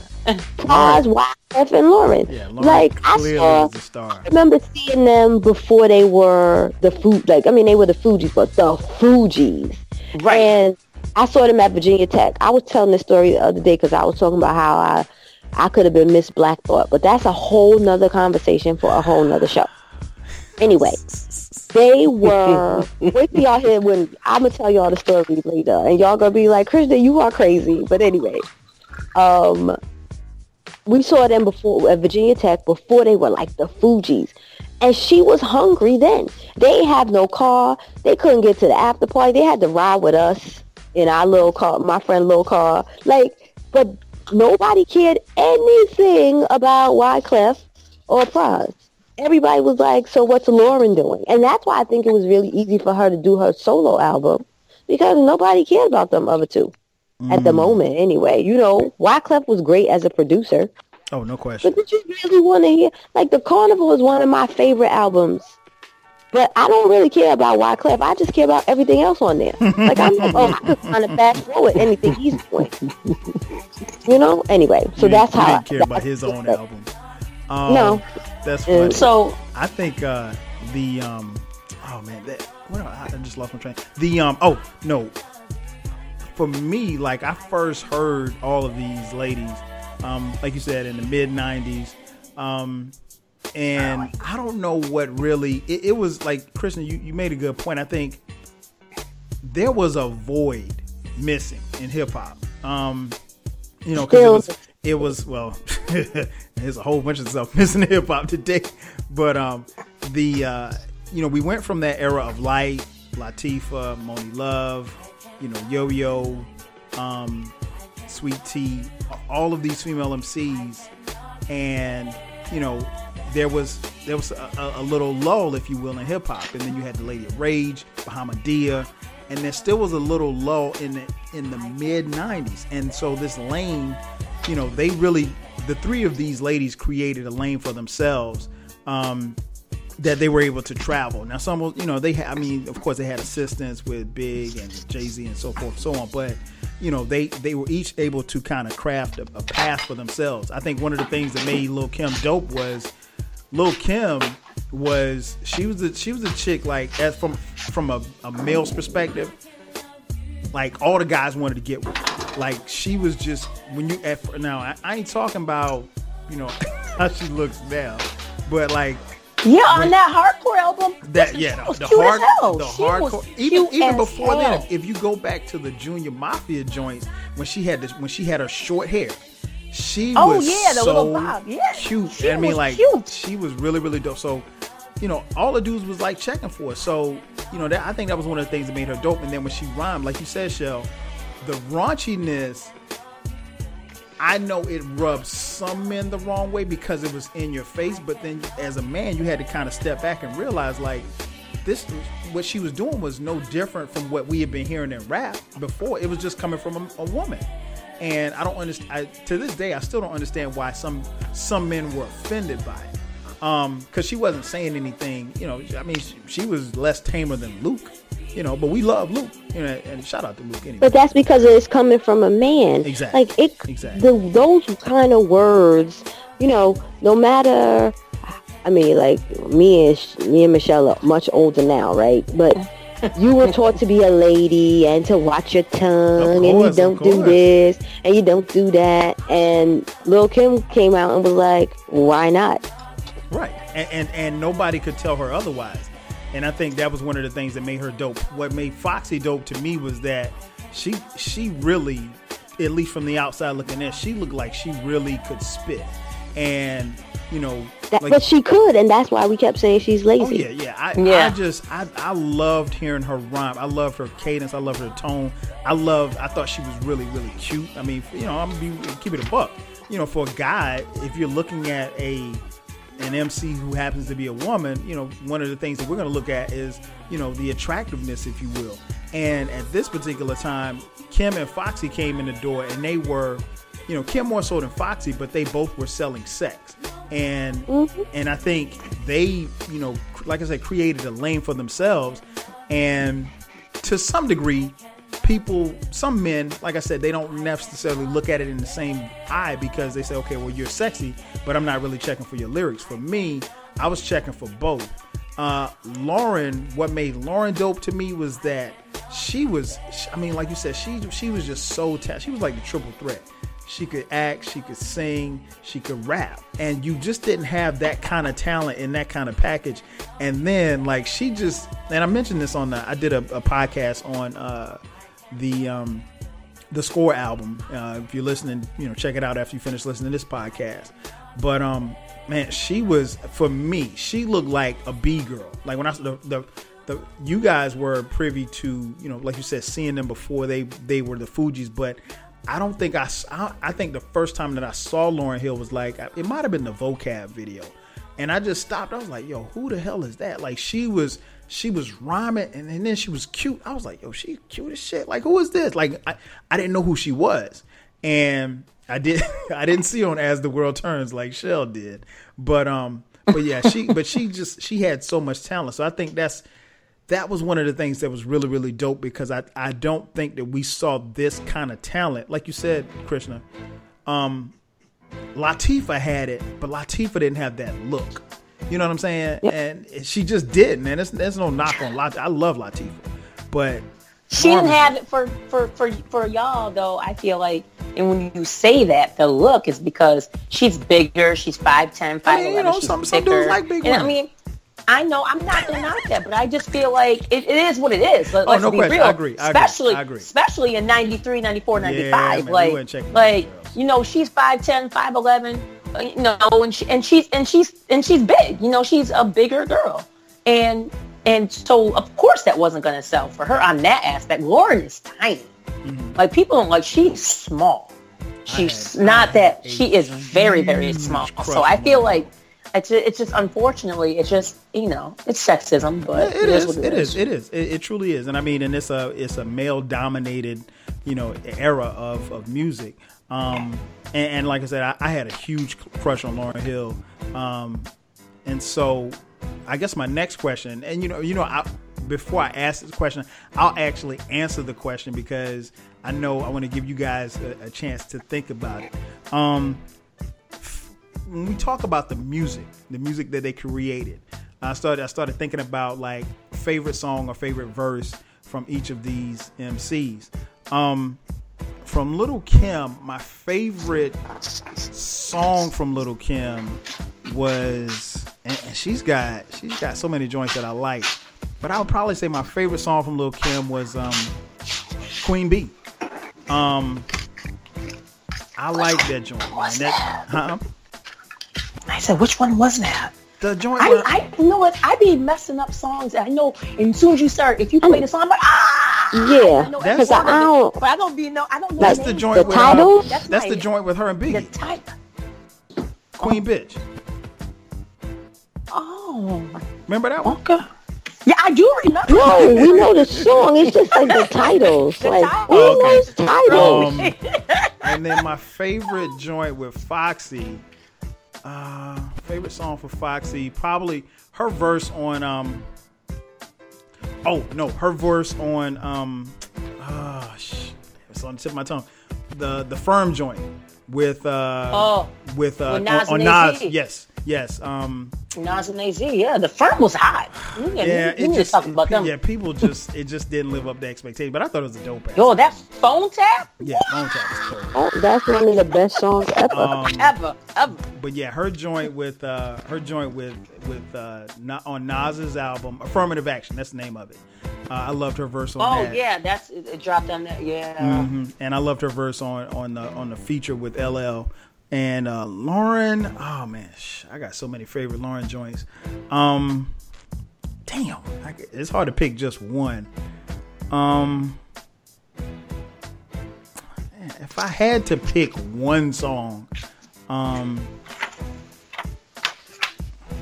A: Pras, Wyclef, and Lauryn.
C: Yeah, Lauryn
A: like I saw,
C: star.
A: I remember seeing them before they were the food. Like I mean, they were the Fugees, but the Fugees.
B: Right.
A: And I saw them at Virginia Tech. I was telling this story the other day because I was talking about how I I could have been Miss Black Thought, but that's a whole nother conversation for a whole nother show. Anyway, they were. wait y'all hear when I'm gonna tell y'all the story later, and y'all gonna be like, Krishna, you are crazy. But anyway, um, we saw them before at Virginia Tech before they were like the Fugees. And she was hungry then. They have no car. They couldn't get to the after party. They had to ride with us in our little car, my friend little car. Like, but nobody cared anything about Wyclef or Pras. Everybody was like, so what's Lauryn doing? And that's why I think it was really easy for her to do her solo album because nobody cared about them other two mm. at the mm. moment anyway. You know, Wyclef was great as a producer.
C: Oh, no question.
A: But did you really want to hear? Like, The Carnival is one of my favorite albums. But I don't really care about Wyclef. I just care about everything else on there. Like, I'm like, oh, I just kind of fast forward anything he's doing. You know? Anyway, so
C: you,
A: that's how
C: I didn't care about his own album.
A: Um, no.
C: That's funny. So, I think uh, the, um, oh man, that, what, I just lost my train. The, um, oh, no. For me, like, I first heard all of these ladies um, like you said, in the mid 90s. Um, and I don't know what really, it, it, was like, Krishna, you, you made a good point. I think there was a void missing in hip hop. Um, you know, because it was, it was, well, <laughs> there's a whole bunch of stuff <laughs> missing in hip hop today. But um, the, uh, you know, we went from that era of Lyte, Latifah, Monie Love, you know, Yo Yo, um, Sweet Tee, all of these female MCs, and you know there was there was a, a little lull, if you will, in hip hop, and then you had the Lady of Rage, Bahamadia, and there still was a little lull in the in the mid '90s, and so this lane, you know, they really the three of these ladies created a lane for themselves. Um, that they were able to travel. Now, some, you know, they had, I mean, of course, they had assistance with Big and Jay Z and so forth, and so on. But you know, they they were each able to kind of craft a, a, path for themselves. I think one of the things that made Lil Kim dope was Lil Kim was she was a she was a chick like as from from a, a male's perspective, like all the guys wanted to get with. Like she was just when you at now I, I ain't talking about you know <laughs> how she looks now, but like
B: yeah, on that hardcore album.
C: That yeah, the, the hard, the hardcore. Even even before hell. then, if you go back to the Junior Mafia joints when she had this, when she had her short hair, she oh, was yeah, the so little bob. Yeah, cute. She I mean, like cute. she was really really dope. So, you know, all the dudes was like checking for her. So, you know, that I think that was one of the things that made her dope. And then when she rhymed, like you said, Shell, the raunchiness I know it rubbed some men the wrong way because it was in your face, but then as a man, you had to kind of step back and realize like this what she was doing was no different from what we had been hearing in rap before. It was just coming from a, a woman. And I don't understand. to this day, I still don't understand why some some men were offended by it. Um, because she wasn't saying anything. You know, I mean, she, she was less tamer than Luke you know, but we love Luke, you know, and shout out to Luke anyway.
A: But that's because it's coming from a man.
C: Exactly.
A: Like it, exactly. The, those kind of words, you know, no matter. I mean, like me and me and Michelle are much older now, right? But <laughs> you were taught to be a lady and to watch your tongue, course, and you don't do this and you don't do that. And Lil Kim came out and was like, "Why not?"
C: Right, and, and and nobody could tell her otherwise. And I think that was one of the things that made her dope. What made Foxy dope to me was that she she really, at least from the outside looking in, she looked like she really could spit. And you know,
A: that, like, but she could, and that's why we kept saying she's oh, lazy.
C: Oh yeah, yeah. I, yeah. I just I, I loved hearing her rhyme. I loved her cadence. I loved her tone. I loved. I thought she was really really cute. I mean, you know, I'm gonna be keep it a buck. You know, for a guy, if you're looking at a an MC who happens to be a woman, you know, one of the things that we're going to look at is, you know, the attractiveness, if you will. And at this particular time, Kim and Foxy came in the door and they were, you know, Kim more so than Foxy, but they both were selling sex. And mm-hmm. and I think they, you know, like I said, created a lane for themselves. And to some degree, people, some men, like I said, they don't necessarily look at it in the same eye because they say, okay, well, you're sexy, but I'm not really checking for your lyrics. For me, I was checking for both. Uh, Lauryn, what made Lauryn dope to me was that she was, I mean, like you said, she she was just so talented. She was like the triple threat. She could act, she could sing, she could rap. And you just didn't have that kind of talent in that kind of package. And then, like, she just, and I mentioned this on the, I did a, a podcast on, uh, the um, the Score album. Uh, if you're listening, you know, check it out after you finish listening to this podcast. But um, man, she was for me. She looked like a B girl. Like when I the, the the you guys were privy to you know, like you said, seeing them before they they were the Fugees, but. I don't think I, I think the first time that I saw Lauryn Hill was like it might have been the vocab video, and I just stopped. I was like, "Yo, who the hell is that?" Like she was she was rhyming and, and then she was cute. I was like, yo, she cute as shit. Like, who is this? Like, I, I didn't know who she was. And I did <laughs> I didn't see on As the World Turns like Shell did. But um but yeah, she but she just she had so much talent. So I think that's that was one of the things that was really, really dope because I, I don't think that we saw this kind of talent. Like you said, Krishna, um, Latifah had it, but Latifah didn't have that look. You know what I'm saying? Yep. And she just didn't. And there's, there's no knock on Latifah. I love Latifah, but
B: she didn't have it for for for for y'all though. I feel like, and when you say that, the look is because she's bigger. She's 5'10", 5'11", I mean, you know, she's some, some dudes like big and, I mean, I know I'm not gonna knock that, but I just feel like it, it is what it is. Let, oh, no question. Real. I agree. I especially, agree. especially in 93, 94, 95. Yeah, man, like, like you know, she's 5'10", 5'11", you know, and she and she's and she's and she's big. You know, she's a bigger girl, and and so of course that wasn't going to sell for her on that aspect. Lauryn is tiny. Mm-hmm. Like people don't like she's small. She's had, not that. She is very very small. So I feel like it's it's just unfortunately it's just you know it's sexism, but
C: it, it is, it is it is it, it, truly is, and I mean, and it's a it's a male dominated you know era of of music. Um, and, and, like I said, I, I, had a huge crush on Lauryn Hill, um, and so I guess my next question, and you know, you know, I, before I ask this question, I'll actually answer the question because I know I want to give you guys a, a chance to think about it. Um, when we talk about the music, the music that they created, I started I started thinking about like favorite song or favorite verse from each of these MCs. Um, from Little Kim, my favorite song from Little Kim was, and, she's got she's got so many joints that I like, but I would probably say my favorite song from Little Kim was um, Queen Bee. Um, I like that joint. Man. That, huh?
B: I said, which one was that?
C: The joint.
B: I, I you know what? I be messing up songs. I know. And as soon as you start, if you play the song, I'm like, ah.
A: Yeah, because I, I don't.
B: But I don't be no. I don't know.
C: That's the joint the with title. Her, that's, that's my, the joint with her and Biggie. The title. Queen oh. bitch.
B: Oh.
C: Remember that one?
B: Okay. Yeah, I do remember.
A: No, we know the song. It's just like the <laughs> titles. The like title. we oh, okay. know
C: titles. Um, <laughs> and then my favorite joint with Foxy uh, favorite song for Foxy, probably her verse on um. Oh no, her verse on um. Oh, sh- it's on the tip of my tongue. The the firm joint with uh. Oh. With uh. With Nas on, on Nas, yes. Yes. Um,
B: Nas and AZ. Yeah, the firm was hot. Yeah, yeah it just talking about them.
C: Yeah, people just it just didn't live up to expectation. But I thought it was a dope.
B: Yo, that phone tap.
C: Yeah, phone tap is
A: cool. Oh, that's one of the best songs ever.
B: Um, ever, ever.
C: But yeah, her joint with uh, her joint with with uh, on Nas's album, Affirmative Action. That's the name of it. Uh, I loved her verse on that.
B: oh,
C: that.
B: yeah, that's it dropped on that. Yeah.
C: Mm-hmm. And I loved her verse on on the on the feature with LL and uh, Lauryn, oh man, I got so many favorite Lauryn joints. Um, damn, I, it's hard to pick just one. Um, if I had to pick one song, um,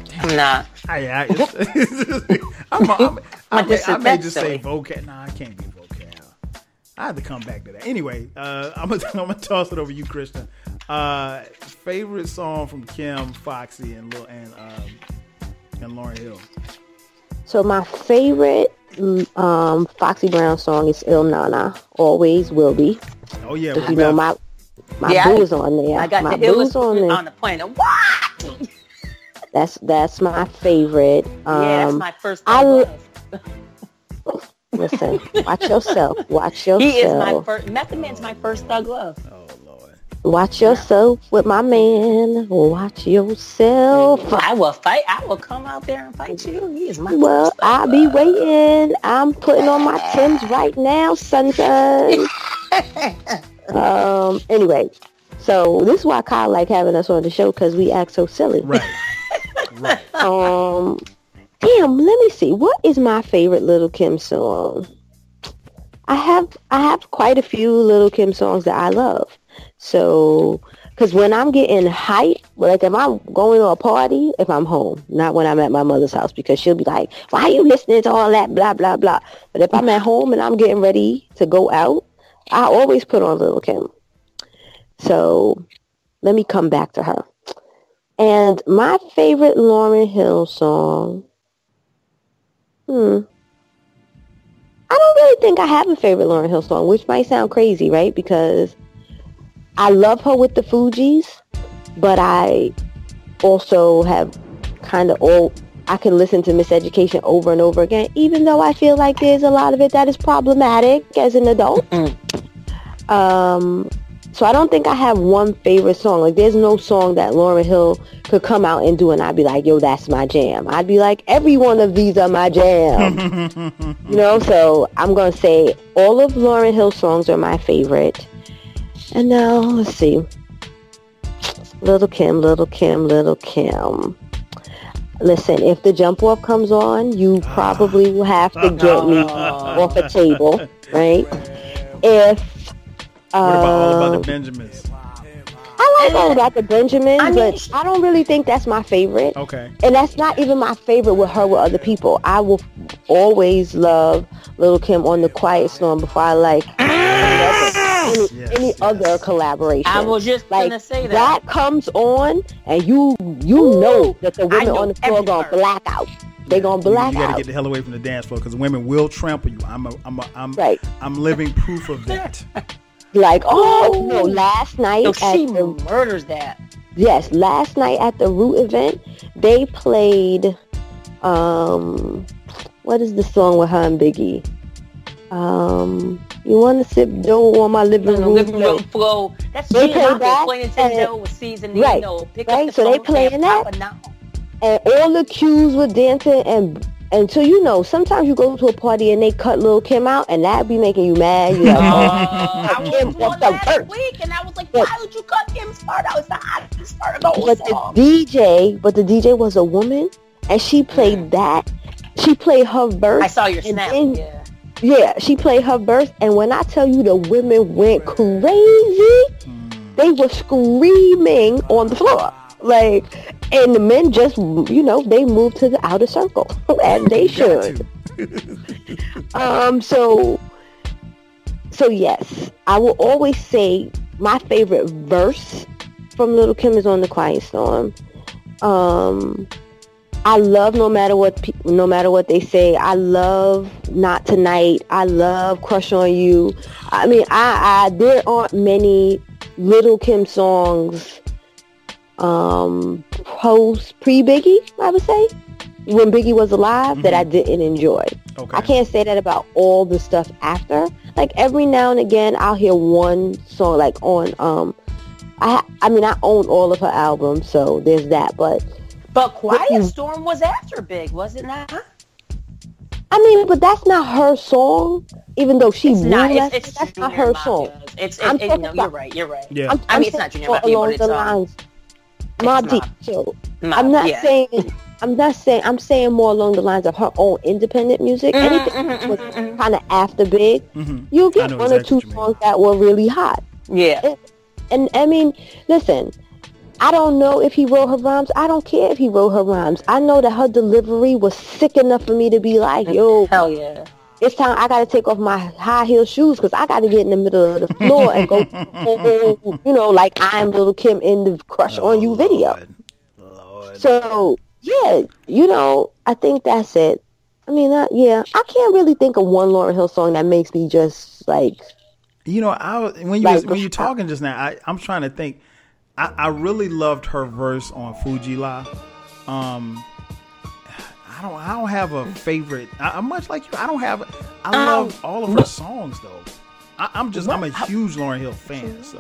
B: damn, nah, I,
C: I, <laughs> I'm, I'm, <laughs> I, may, I may just say Vocab. Nah, I can't be Vocab. I have to come back to that. Anyway, uh, <laughs> I'm gonna I'm gonna toss it over you, Krishna. Uh, favorite song from Kim, Foxy, and Lil, and um, and Lauryn Hill.
A: So my favorite um, Foxy Brown song is Ill Na Na. Always will be.
C: Oh yeah,
A: you know my my yeah, boo's on there. I got my the boo's on there.
B: On the planet. What?
A: That's that's my favorite.
B: Um, yeah, that's um, my first. I. <laughs>
A: Listen, watch yourself. Watch yourself.
B: He is my first. Method Man's my first thug love.
C: Lord.
A: Watch yourself with my man. Watch yourself.
B: I will fight. I will come out there and fight you. He is my.
A: Well, I'll be waiting. I'm putting on my Timbs right now, sunshine. <laughs> um. Anyway, so this is why Kyle like having us on the show because we act so silly.
C: Right. right. <laughs>
A: Um. Damn. Let me see. What is my favorite Little Kim song? I have I have quite a few Little Kim songs that I love. So, because when I'm getting hype, like if I'm going to a party, if I'm home, not when I'm at my mother's house, because she'll be like, why are you listening to all that, blah, blah, blah. But if I'm at home and I'm getting ready to go out, I always put on Little Kim. So, let me come back to her. And my favorite Lauryn Hill song, hmm, I don't really think I have a favorite Lauryn Hill song, which might sound crazy, right? Because I love her with the Fugees, but I also have kind of all I can listen to Miseducation over and over again, even though I feel like there's a lot of it that is problematic as an adult. um, so I don't think I have one favorite song. Like there's no song that Lauryn Hill could come out and do and I'd be like, yo, that's my jam. I'd be like, every one of these are my jam. <laughs> you know, so I'm going to say all of Lauryn Hill's songs are my favorite. And now, let's see. Little Kim, Little Kim, Little Kim. Listen, if the jump off comes on, you probably will have to <laughs> get me off a table, right? If
C: what about all about the um, Benjamins?
A: I like all about the Benjamins, I mean, but I don't really think that's my favorite.
C: Okay.
A: And that's not even my favorite with her with other people. I will always love Little Kim on the Quiet Storm before I like <laughs> any, yes, any yes. other collaboration.
B: I was just like, gonna say that.
A: That comes on, and you you Ooh, know that the women on the floor gonna black out. They gonna black
C: you, you
A: gotta
C: out. get the hell away from the dance floor because women will trample you. I'm a, I'm a, I'm right. I'm living proof of <laughs> that.
A: like oh no, last night
B: so she the, murders that.
A: Yes, last night at the Root event, they played. Um, what is the song with her and Biggie? Um, you want to sip dough on my living room,
B: living room flow. That's they play that playing Nintendo with season right, pick right.
A: so they playing that, and all the cues were dancing and. And so you know, sometimes you go to a party and they cut Lil Kim out, and that be making you mad. You like, <laughs> oh,
B: I <laughs> was one last week, and I was like, why would you cut Kim's part out? It's the hottest part of the whole
A: but
B: song.
A: the DJ, but the DJ was a woman, and she played mm. that. She played her verse. I
B: saw your snap. Then, yeah.
A: Yeah, she played her verse, and when I tell you the women went crazy, they were screaming on the floor. Like, and the men just, you know, they moved to the outer circle, and they <laughs> should. um, so, so yes, I will always say my favorite verse from Little Kim is on the Quiet Storm. Um, I love no matter what no matter what they say. I love Not Tonight. I love Crush on You. I mean, I, I there aren't many Little Kim songs um post pre Biggie, I would say, when Biggie was alive mm-hmm. that I didn't enjoy. Okay. I can't say that about all the stuff after. Like every now and again I'll hear one song like on um I I mean I own all of her albums, so there's that, but
B: but Quiet Storm was after Big, was it not?
A: I mean, but that's not her song. Even though she's not, it's, it's that's not her song.
B: It's, it, it, no, you're right. You're right. Yeah. I'm, i mean, I'm it's not Junior Mafia, but it's the um, lines.
A: Mobb Deep. So I'm not yeah. saying. I'm not saying. I'm saying more along the lines of her own independent music. Mm-hmm, Anything mm-hmm, was mm-hmm. kind of after Big, mm-hmm. you get one exactly or two songs that were really hot.
B: Yeah.
A: And, and I mean, listen, I don't know if he wrote her rhymes. I don't care if he wrote her rhymes. I know that her delivery was sick enough for me to be like, yo,
B: hell yeah.
A: It's time I got to take off my high heel shoes because I got to get in the middle of the floor and go, <laughs> you know, like I'm Little Kim in the Crush oh, on You video. Lord. Lord. So, yeah, you know, I think that's it. I mean, uh, yeah, I can't really think of one Lauryn Hill song that makes me just like.
C: You know, I when you like, was, when you talking just now, I, I'm trying to think I, I really loved her verse on Fu-Gee-La. Um, I don't I don't have a favorite. I, am much like you. I don't have. I um, love all of her songs though. I, am just I'm a huge Lauryn Hill fan. So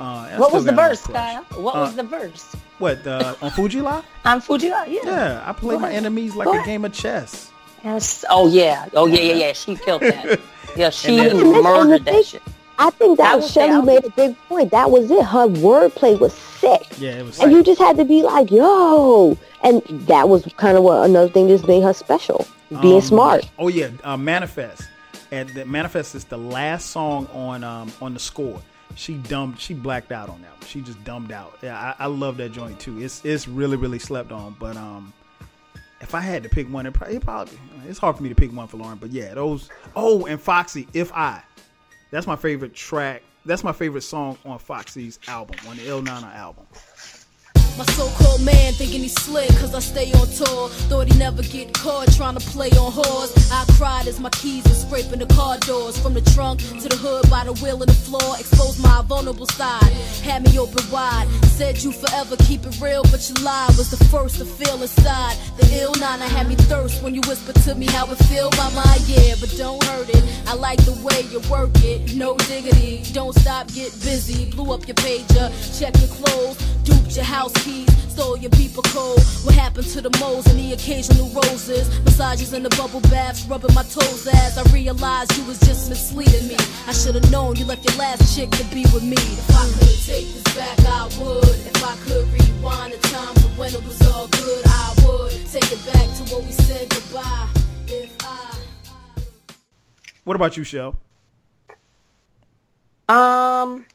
B: Uh, what was the verse, Kyle? What uh, was the verse?
C: What uh, <laughs> on Fu-Gee-La?
B: on Fu-Gee-La, yeah.
C: Yeah, I play my enemies like a game of chess.
B: Yes. Oh yeah. Oh yeah, yeah, yeah. She killed that. <laughs> Yeah, she then, murdered that shit.
A: I think that, that was Shelly made a big point. That was it. Her wordplay was sick.
C: Yeah, it was.
A: And you just had to be like, yo. And that was kind of what another thing just made her special. Being um, smart.
C: Oh yeah, uh, Manifest. And the Manifest is the last song on um, on the score. She dumbed. She blacked out on that one. She just dumbed out. Yeah, I, I love that joint too. It's it's really really slept on. But um, if I had to pick one, it probably, it probably it's hard for me to pick one for Lauryn, But yeah, those. Oh, and Foxy, if I. That's my favorite track. That's my favorite song on Foxy's album, on the Ill Na Na album.
D: My so-called man thinking he's slick cause I stay on tour. Thought he never get caught trying to play on whores. I cried as my keys were scraping the car doors. From the trunk to the hood by the wheel and the floor. Exposed my vulnerable side. Had me open wide. Said you forever keep it real, but your lie was the first to feel inside. The ill I had me thirst when you whisper to me how it feel by my yeah, but don't hurt it. I like the way you work it, no diggity. Don't stop, get busy. Blew up your pager, check your clothes, duped your house keys, stole your people code. What happened to the moles and the occasional roses? Massages in the bubble baths, rubbing my toes as I realized you was just misleading me. I should have known you left your last chick to be with me. If I could take this back, I would. If I could rewind the time to when it was all good, I would. Take it back to what we said goodbye. If I.
C: What about you, Shell?
B: Um,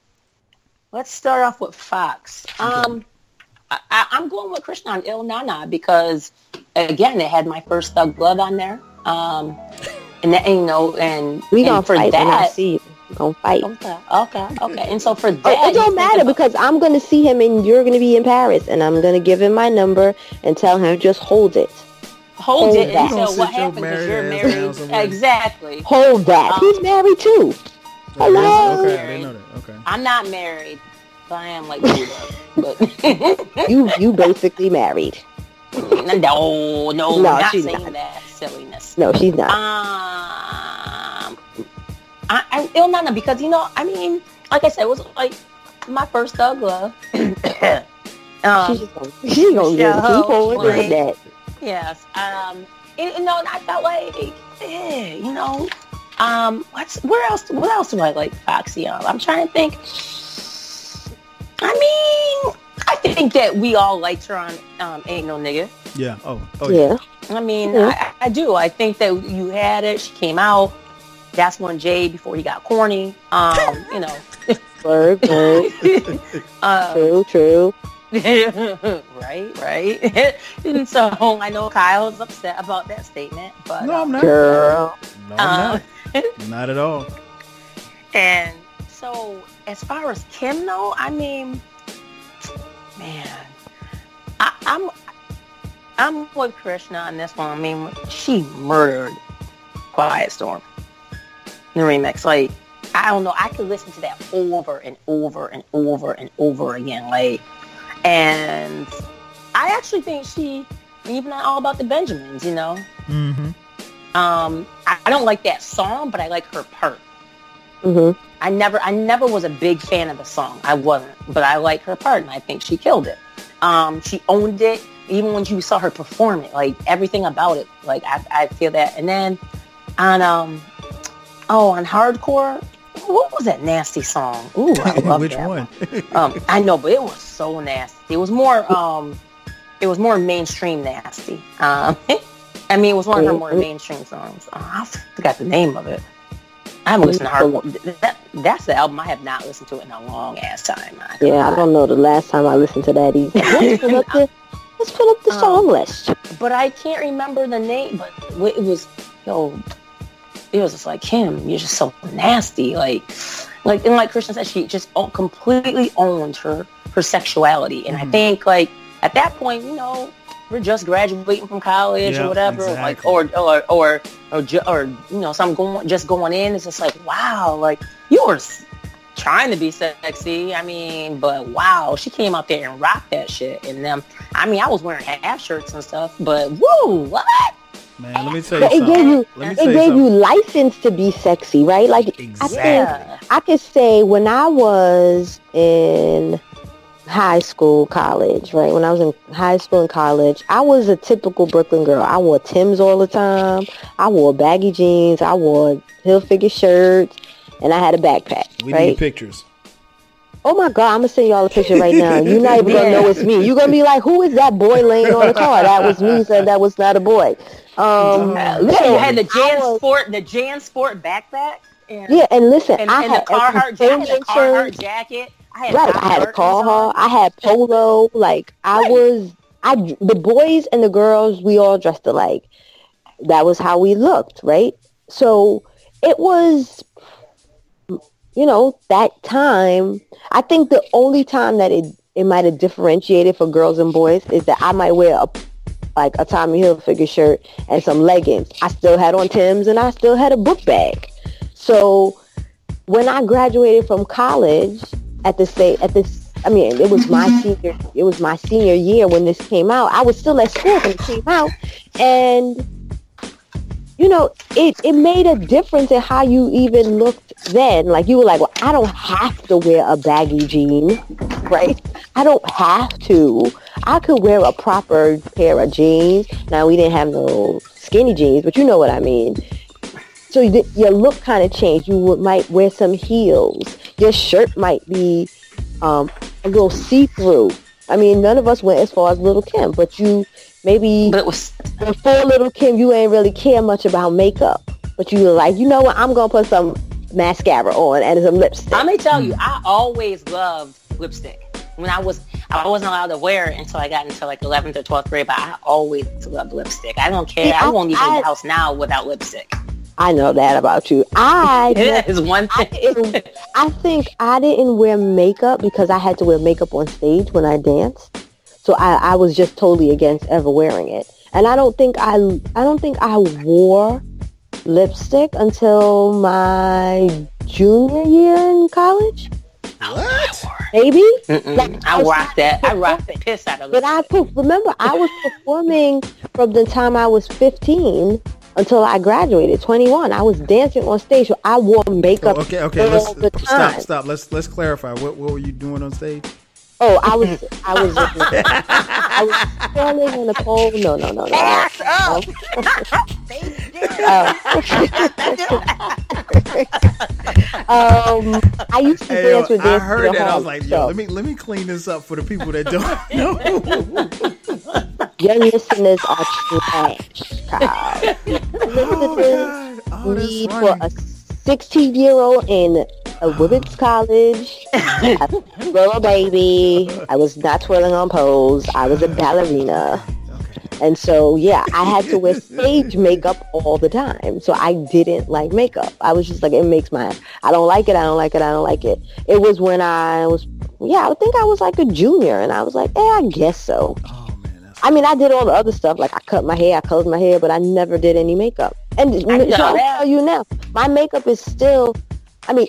B: let's start off with Fox. Um, I, am going with Krishna on Ill Na Na because again, it had my first Thug Love on there. Um, and that, you know, and
A: we
B: gonna
A: for fight that, when I see you. We gonna fight.
B: Okay, okay, okay. And so for that,
A: oh, it don't matter about, because I'm gonna see him and you're gonna be in Paris, and I'm gonna give him my number and tell him just hold it.
B: Hold, hold it that. until what happens is you're married. Exactly.
A: Hold that. Um, He's married too. Hello. Okay, I didn't know that.
B: Okay. I'm not married. I am like but <laughs>
A: you you basically married.
B: No, no, no not she's saying not. that silliness.
A: No, she's not.
B: Um, I, I Ill Na Na because you know, I mean, like I said, it was like my first thug love. <coughs>
A: um, she's gonna, she's gonna get keep on that.
B: Yes. Um, and, you know, and I felt like, eh, you know, um, what's where else? What else do I like Foxy on? I'm trying to think. I mean, I think that we all liked her on um, Ain't No Nigga.
C: Yeah. Oh. Oh
A: yeah.
B: yeah. I mean, I, I, do. I think that you had it. She came out. That's when Jay, before he got corny. Um, you know. <laughs>
A: word, word. <laughs> uh, true, true. <laughs>
B: right, right. and so I know Kyle's upset about that statement, but
C: no, I'm not.
A: Girl,
C: no, I'm um, not. not at all.
B: And so as far as Kim though, I mean, man, I, I'm I'm with Krishna on this one. I mean, she murdered Quiet Storm. The remix, like I don't know, I could listen to that over and over and over and over again, like, and I actually think she, even all about the Benjamins, you know.
C: Mm-hmm.
B: Um, I, I don't like that song, but I like her part.
A: Mm-hmm.
B: I never, I never was a big fan of the song. I wasn't, but I like her part, and I think she killed it. Um, she owned it, even when you saw her perform it. Like everything about it, like I, I feel that. And then on, um, oh, on hardcore, what was that nasty song? Ooh, I <laughs> love that.
C: Which
B: that
C: one?
B: um, I know, but it was so nasty. It was more, um, it was more mainstream nasty. Um, <laughs> I mean, it was one of her more mainstream songs. Oh, I forgot the name of it. I haven't listened to her. That, that's the album I have not listened to in a long ass time.
A: I yeah, I don't know the last time I listened to that either. <laughs> Let's pull up the, let's pull up the um, song list.
B: But I can't remember the name. But it was, yo, it was just like him. You're just so nasty. Like, like and like Krishna said, she just completely owned her her sexuality. And mm-hmm. I think like at that point, you know, we're just graduating from college yep, or whatever, exactly. like or or or or, ju- or you know, some going just going in. It's just like wow, like you were trying to be sexy. I mean, but wow, she came out there and rocked that shit. And them, I mean, I was wearing half shirts and stuff, but woo, what?
C: Man, let me tell you
A: it
C: something.
A: gave you
C: Let
A: it gave
C: tell
A: you license to be sexy, right? Like
C: Exactly.
A: I think I could say when I was in high school, college, right? When I was in high school and college, I was a typical Brooklyn girl. I wore Tim's all the time. I wore baggy jeans. I wore Hilfiger shirts, and I had a backpack.
C: We
A: right?
C: need pictures.
A: Oh my God, I'm gonna send y'all a picture right now. You're not even gonna know it's me. You're gonna be like, who is that boy laying on the car? That was me, said that was not a boy. Um,
B: Uh,
A: so
B: listen, you had the
A: I
B: Jan
A: was-
B: Sport, the Jan Sport backpack. And,
A: Yeah, and listen,
B: and,
A: I
B: and
A: had
B: the Carhartt, I had a
A: extension
B: Carhartt jacket. I had
A: Right, I had
B: Martens
A: Carhartt.
B: on.
A: I had polo. Like I
B: Right.
A: was, I the boys and the girls, we all dressed alike. That was how we looked, right? So it was, you know, that time. I think the only time that it it might have differentiated for girls and boys is that I might wear a like a Tommy Hilfiger shirt and some leggings. I still had on Tim's and I still had a book bag. So when I graduated from college at the state at this I mean it was my mm-hmm. senior it was my senior year when this came out. I was still at school when it came out and you know, it, it made a difference in how you even looked then. Like you were like, well, I don't have to wear a baggy jean, right? I don't have to. I could wear a proper pair of jeans. Now we didn't have no skinny jeans, but you know what I mean. So you, your look kind of changed. You would, might wear some heels. Your shirt might be um, a little see-through. I mean, none of us went as far as Little Kim, but you maybe
B: But it was
A: before Little Kim, you ain't really care much about makeup. But you were like, you know what? I'm gonna put some mascara on and some lipstick.
B: I'm gonna tell you, I always loved lipstick. When I was, I wasn't allowed to wear it until I got into like 11th or 12th grade. But I always loved lipstick. I don't care.
A: See,
B: I,
A: I-
B: won't even
A: I-
B: leave the house now without lipstick.
A: I know that about you. I <laughs>
B: That is one thing.
A: didn't- I think I didn't wear makeup because I had to wear makeup on stage when I danced. So I, I was just totally against ever wearing it. And I don't think I I don't think I wore lipstick until my junior year in college.
C: What?
A: Maybe. Like,
B: I
A: was
B: rocked that. I rocked the piss out of
A: But. I remember I was performing from the time I was 15 until I graduated 21. I was dancing on stage, so I wore makeup
C: Oh, okay, okay.
A: all
C: Let's
A: the time.
C: stop. Stop. Let's let's clarify. What what were you doing on stage?
A: Oh, I was, I was, <laughs> I was standing on the pole. No, no, no, no. no.
B: Ass up. <laughs> <laughs>
A: Um, I used to
C: Hey, yo,
A: dance with
C: I
A: dance
C: heard
A: to the
C: that. I was
A: Harlem
C: like, yo,
A: Show.
C: let me let me clean this up for the people that don't know.
A: Young listeners are trash.
C: Oh
A: Listeners!
C: Oh,
A: need for a 16 year old in a women's college. <laughs> a little baby. I was not twirling on poles. I was a ballerina. And so, yeah, I had to wear stage makeup all the time. So I didn't like makeup. I was just like, it makes my, I don't like it, I don't like it, I don't like it. It was when I was, yeah, I think I was like a junior. And I was like, eh, I guess so.
C: Oh
A: I mean, I did all the other stuff. Like I cut my hair, I colored my hair, but I never did any makeup. And so
B: know
A: I'll tell you now, my makeup is still. I mean,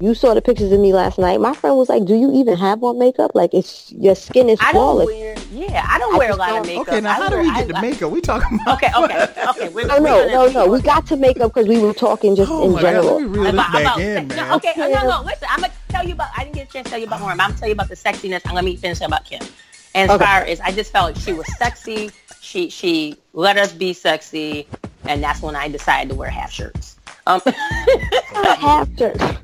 A: you saw the pictures of me last night. My friend was like, "Do you even have on makeup? Like, it's your skin is
B: I don't
A: flawless."
B: Yeah, I don't
A: I
B: wear a lot of
A: don't-
B: makeup.
C: okay. Now,
B: I
C: how do
B: wear-
C: we
B: I-
C: get the
B: I-
C: makeup? We talking about?
B: Okay, okay, okay. We're,
A: No,
B: we're
A: no, no, no. We got to makeup because we were talking just
C: Oh
A: in
C: my God!
A: general.
C: Let me reel this
B: About-
C: back
B: about-
C: in,
B: no,
C: man.
B: okay, no, no. Listen, I'm gonna tell you about. I didn't get a chance to tell you about Lauryn. but I'm gonna tell you about the sexiness. I'm gonna finish about Kim. And as
A: Okay.
B: far as I just felt like she was sexy. She she let us be sexy, and that's when I decided to wear half shirts. Um, <laughs>
A: have to.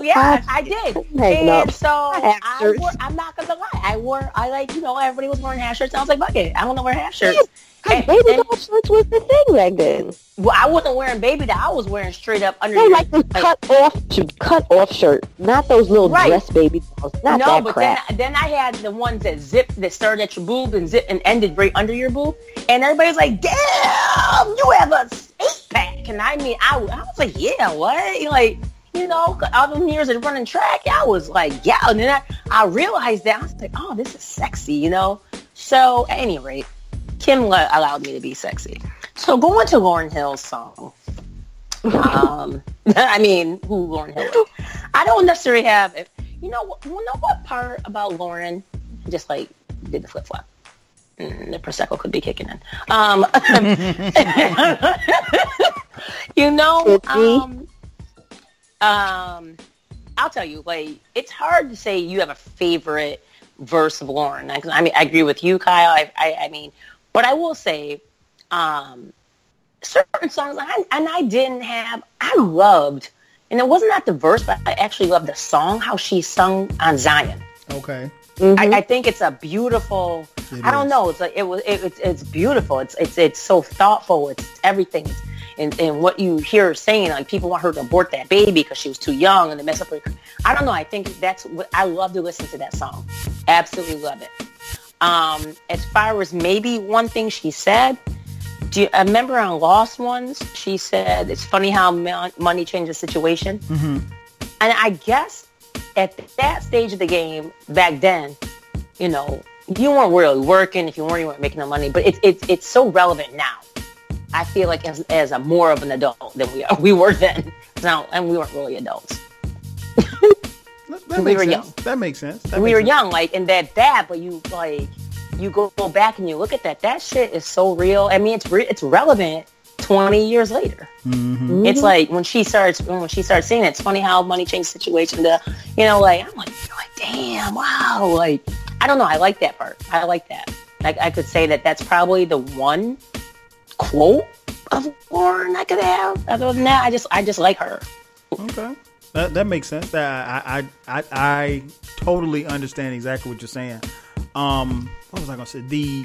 B: yeah, I did. And
A: up.
B: so
A: Half
B: I wore, I'm not gonna lie. I wore. I like you know everybody was wearing half shirts. And I was like, fuck it. I want to wear half shirts.
A: Because baby
B: and-
A: doll shirts was the thing back then.
B: Well, I wasn't wearing baby doll. I was wearing straight up under.
A: They like the cut off, cut off shirt, not those little
B: Right.
A: dress baby dolls. Not
B: no,
A: that
B: but
A: crap.
B: then then I had the ones that zipped that started at your boob and zip and ended right under your boob, and everybody's like, "Damn, you have a eight pack!" And I mean, I, I was like, "Yeah, what?" Like, you know, all them years of running track, I was like, "Yeah," and then I, I realized that I was like, "Oh, this is sexy," you know. So at any rate, Kim le- allowed me to be sexy. So going to Lauryn Hill's song. um, <laughs> I mean, who Lauryn Hill is. I don't necessarily have, you know, what- you know what part about Lauryn just like did the flip flop. Mm, the prosecco could be kicking in. Um, <laughs> you know, um, um, I'll tell you, like, it's hard to say you have a favorite verse of Lauren. I, I mean, I agree with you, Kyle. I, I, I mean, but I will say, um, certain songs, I, and I didn't have, I loved, and it wasn't that the verse, but I actually loved the song, how she sung on Zion.
C: Okay.
B: Mm-hmm. I, I, think it's a beautiful. It I don't know. It's like it was. It, it's it's beautiful. It's it's it's so thoughtful. It's everything. and, and what you hear her saying, like people want her to abort that baby because she was too young and they mess up her. I don't know. I think that's what I love to listen to that song. Absolutely love it. Um, as far as maybe one thing she said, do you I remember on Lost Ones? She said it's funny how money changes the situation. Mm-hmm. And I guess at that stage of the game back then, you know, you weren't really working. If you weren't, you weren't making no money. But it's it's it's so relevant now. I feel like as as a more of an adult than we are, <laughs> we were then. Now, and we weren't really adults. <laughs>
C: that we were sense. young. That makes sense. That
B: we
C: makes
B: were
C: sense.
B: young, like, and that that, but you like, you go, go back and you look at that. That shit is so real. I mean, it's re- it's relevant 20 years later. Mm-hmm. It's like when she starts when she starts saying it, it's funny how money changed the situation to you know, like I'm like, like damn, wow, like I don't know, I like that part. I like that. Like I could say that that's probably the one quote of Lauryn I could have. Other than that, I just I just like her.
C: Okay. That, that makes sense. That I, I I I totally understand exactly what you're saying. Um, what was I gonna say? The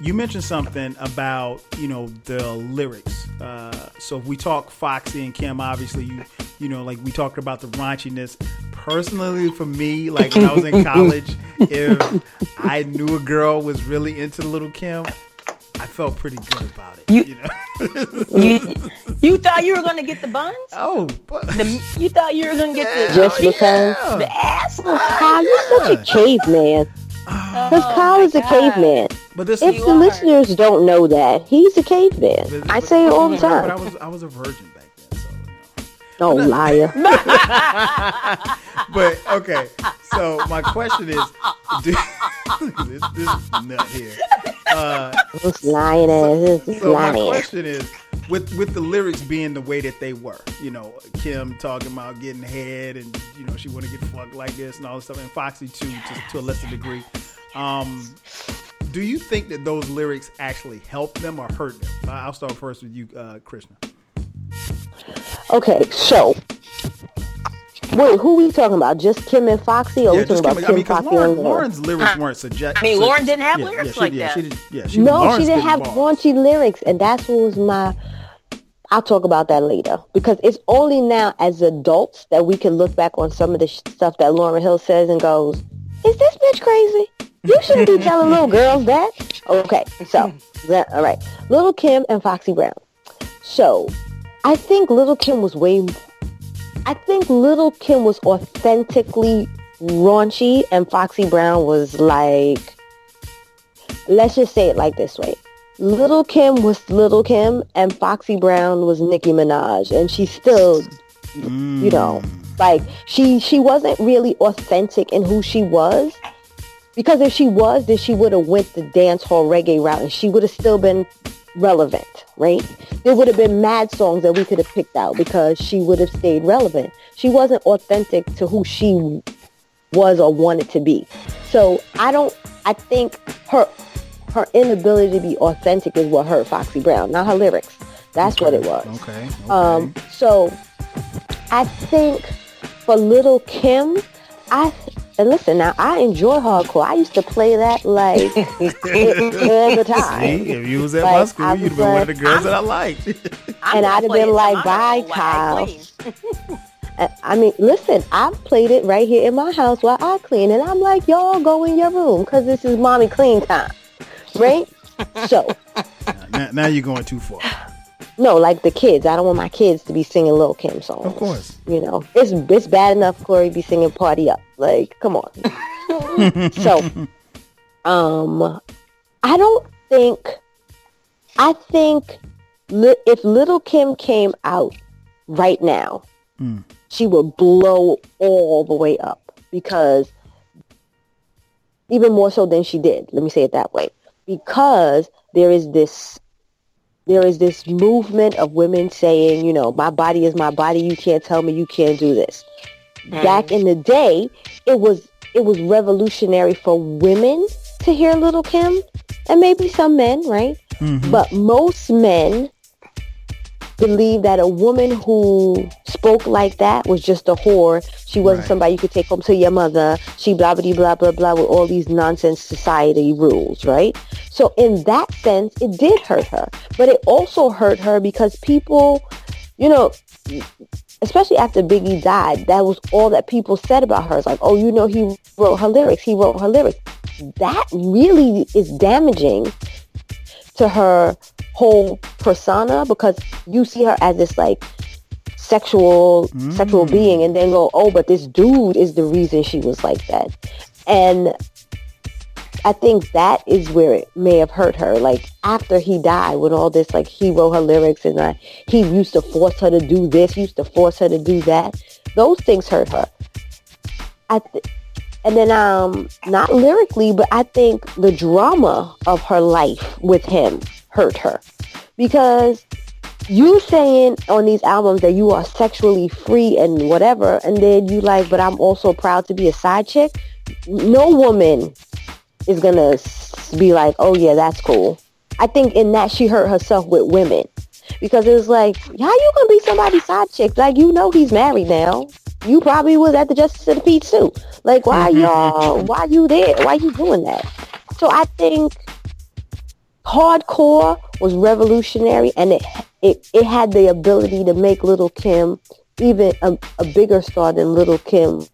C: you mentioned something about you know the lyrics. Uh, so if we talk Foxy and Kim, obviously you you know like we talked about the raunchiness. Personally, for me, like when I was in <laughs> college, if I knew a girl was really into Little Kim, I felt pretty good about it. You, you know, <laughs>
B: you, you thought you were gonna get the buns?
C: Oh,
B: but, the, you thought you were gonna get yeah,
A: the just because
B: yeah. the ass?
A: Oh, you're such a caveman. Because oh, Kyle is a caveman. But this if the are. listeners don't know that, he's a caveman. But, I say it all the time.
C: But I was I was a virgin
A: Oh, <laughs> liar.
C: but okay, so my question is, do, <laughs> this, this nut here. Uh,
A: this lying ass. This
C: so
A: lying.
C: my question is, with with the lyrics being the way that they were, you know, Kim talking about getting head and you know she want to get fucked like this and all this stuff, and Foxy too to, to a lesser degree. Um, do you think that those lyrics actually help them or hurt them? I'll start first with you, uh, Krishna.
A: Okay, so Wait, who are we talking about? Just Kim and Foxy, or yeah, we talking about Kim, I mean, Foxy
C: Lauryn, and Lauryn's lyrics weren't suggest.
B: I mean, Lauryn didn't have yeah, lyrics
C: yeah,
B: like
C: yeah,
B: that. She
C: did, yeah, she,
A: no,
C: Lauryn's
A: she didn't have
C: bars.
A: raunchy lyrics, and that's what was my I'll talk about that later because it's only now as adults that we can look back on some of the sh- stuff that Lauryn Hill says and goes, "Is this bitch crazy? You shouldn't be <laughs> telling little girls that." Okay, so <laughs> that, all right, Little Kim and Foxy Brown. So I think Little Kim was way. I think Little Kim was authentically raunchy, and Foxy Brown was like, let's just say it like this way. Little Kim was Little Kim and Foxy Brown was Nicki Minaj and she still mm. you know like she she wasn't really authentic in who she was because if she was then she would have went the dance hall reggae route and she would have still been relevant right there would have been mad songs that we could have picked out because she would have stayed relevant she wasn't authentic to who she was or wanted to be so I don't I think her her inability to be authentic is what hurt Foxy Brown, not her lyrics. That's
C: okay.
A: what it was.
C: Okay. okay.
A: Um, so I think for Little Kim, I and listen now, I enjoy hardcore. I used to play that like <laughs> all the time.
C: See, if you was at like, my school, you'd have been one of the girls I'm, that I liked.
A: and I'd have been like, "Bye, Kyle." <laughs> <laughs> Uh, I mean, listen, I've played it right here in my house while I clean, and I'm like, y'all go in your room because this is mommy clean time right? So
C: now, now, you're going too far. <sighs>
A: No, like the kids. I don't want my kids to be singing Lil Kim songs.
C: Of course.
A: You know, it's it's bad enough Corey be singing "Party Up." Like, come on. <laughs> so, um, I don't think. I think li- if Little Kim came out right now, mm. she would blow all the way up because even more so than she did. Let me say it that way because there is this there is this movement of women saying, you know, my body is my body. You can't tell me you can't do this. Mm. Back in the day, it was it was revolutionary for women to hear Little Kim, and maybe some men, right? Mm-hmm. But most men believe that a woman who spoke like that was just a whore. She wasn't right. somebody you could take home to your mother. She blah blah blah blah blah with all these nonsense society rules, right? So in that sense, it did hurt her, but it also hurt her because people, you know, especially after Biggie died, that was all that people said about her. It's like, oh, you know, he wrote her lyrics. He wrote her lyrics. That really is damaging to her whole persona because you see her as this like sexual mm. sexual being and then go oh but this dude is the reason she was like that and I think that is where it may have hurt her. Like after he died, with all this, like he wrote her lyrics and uh, he used to force her to do this, used to force her to do that. Those things hurt her. I th- and then um, not lyrically, but I think the drama of her life with him hurt her because you saying on these albums that you are sexually free and whatever, and then you like, but I'm also proud to be a side chick. No woman is gonna be like, oh yeah, that's cool. I think in that she hurt herself with women because it was like, how you gonna be somebody's side chick? Like you know he's married now. You probably was at the Justice of the Peace too. Like why mm-hmm. y'all? Why you there? Why you doing that? So I think hardcore was revolutionary and it, it, it had the ability to make Little Kim even a, a bigger star than Little Kim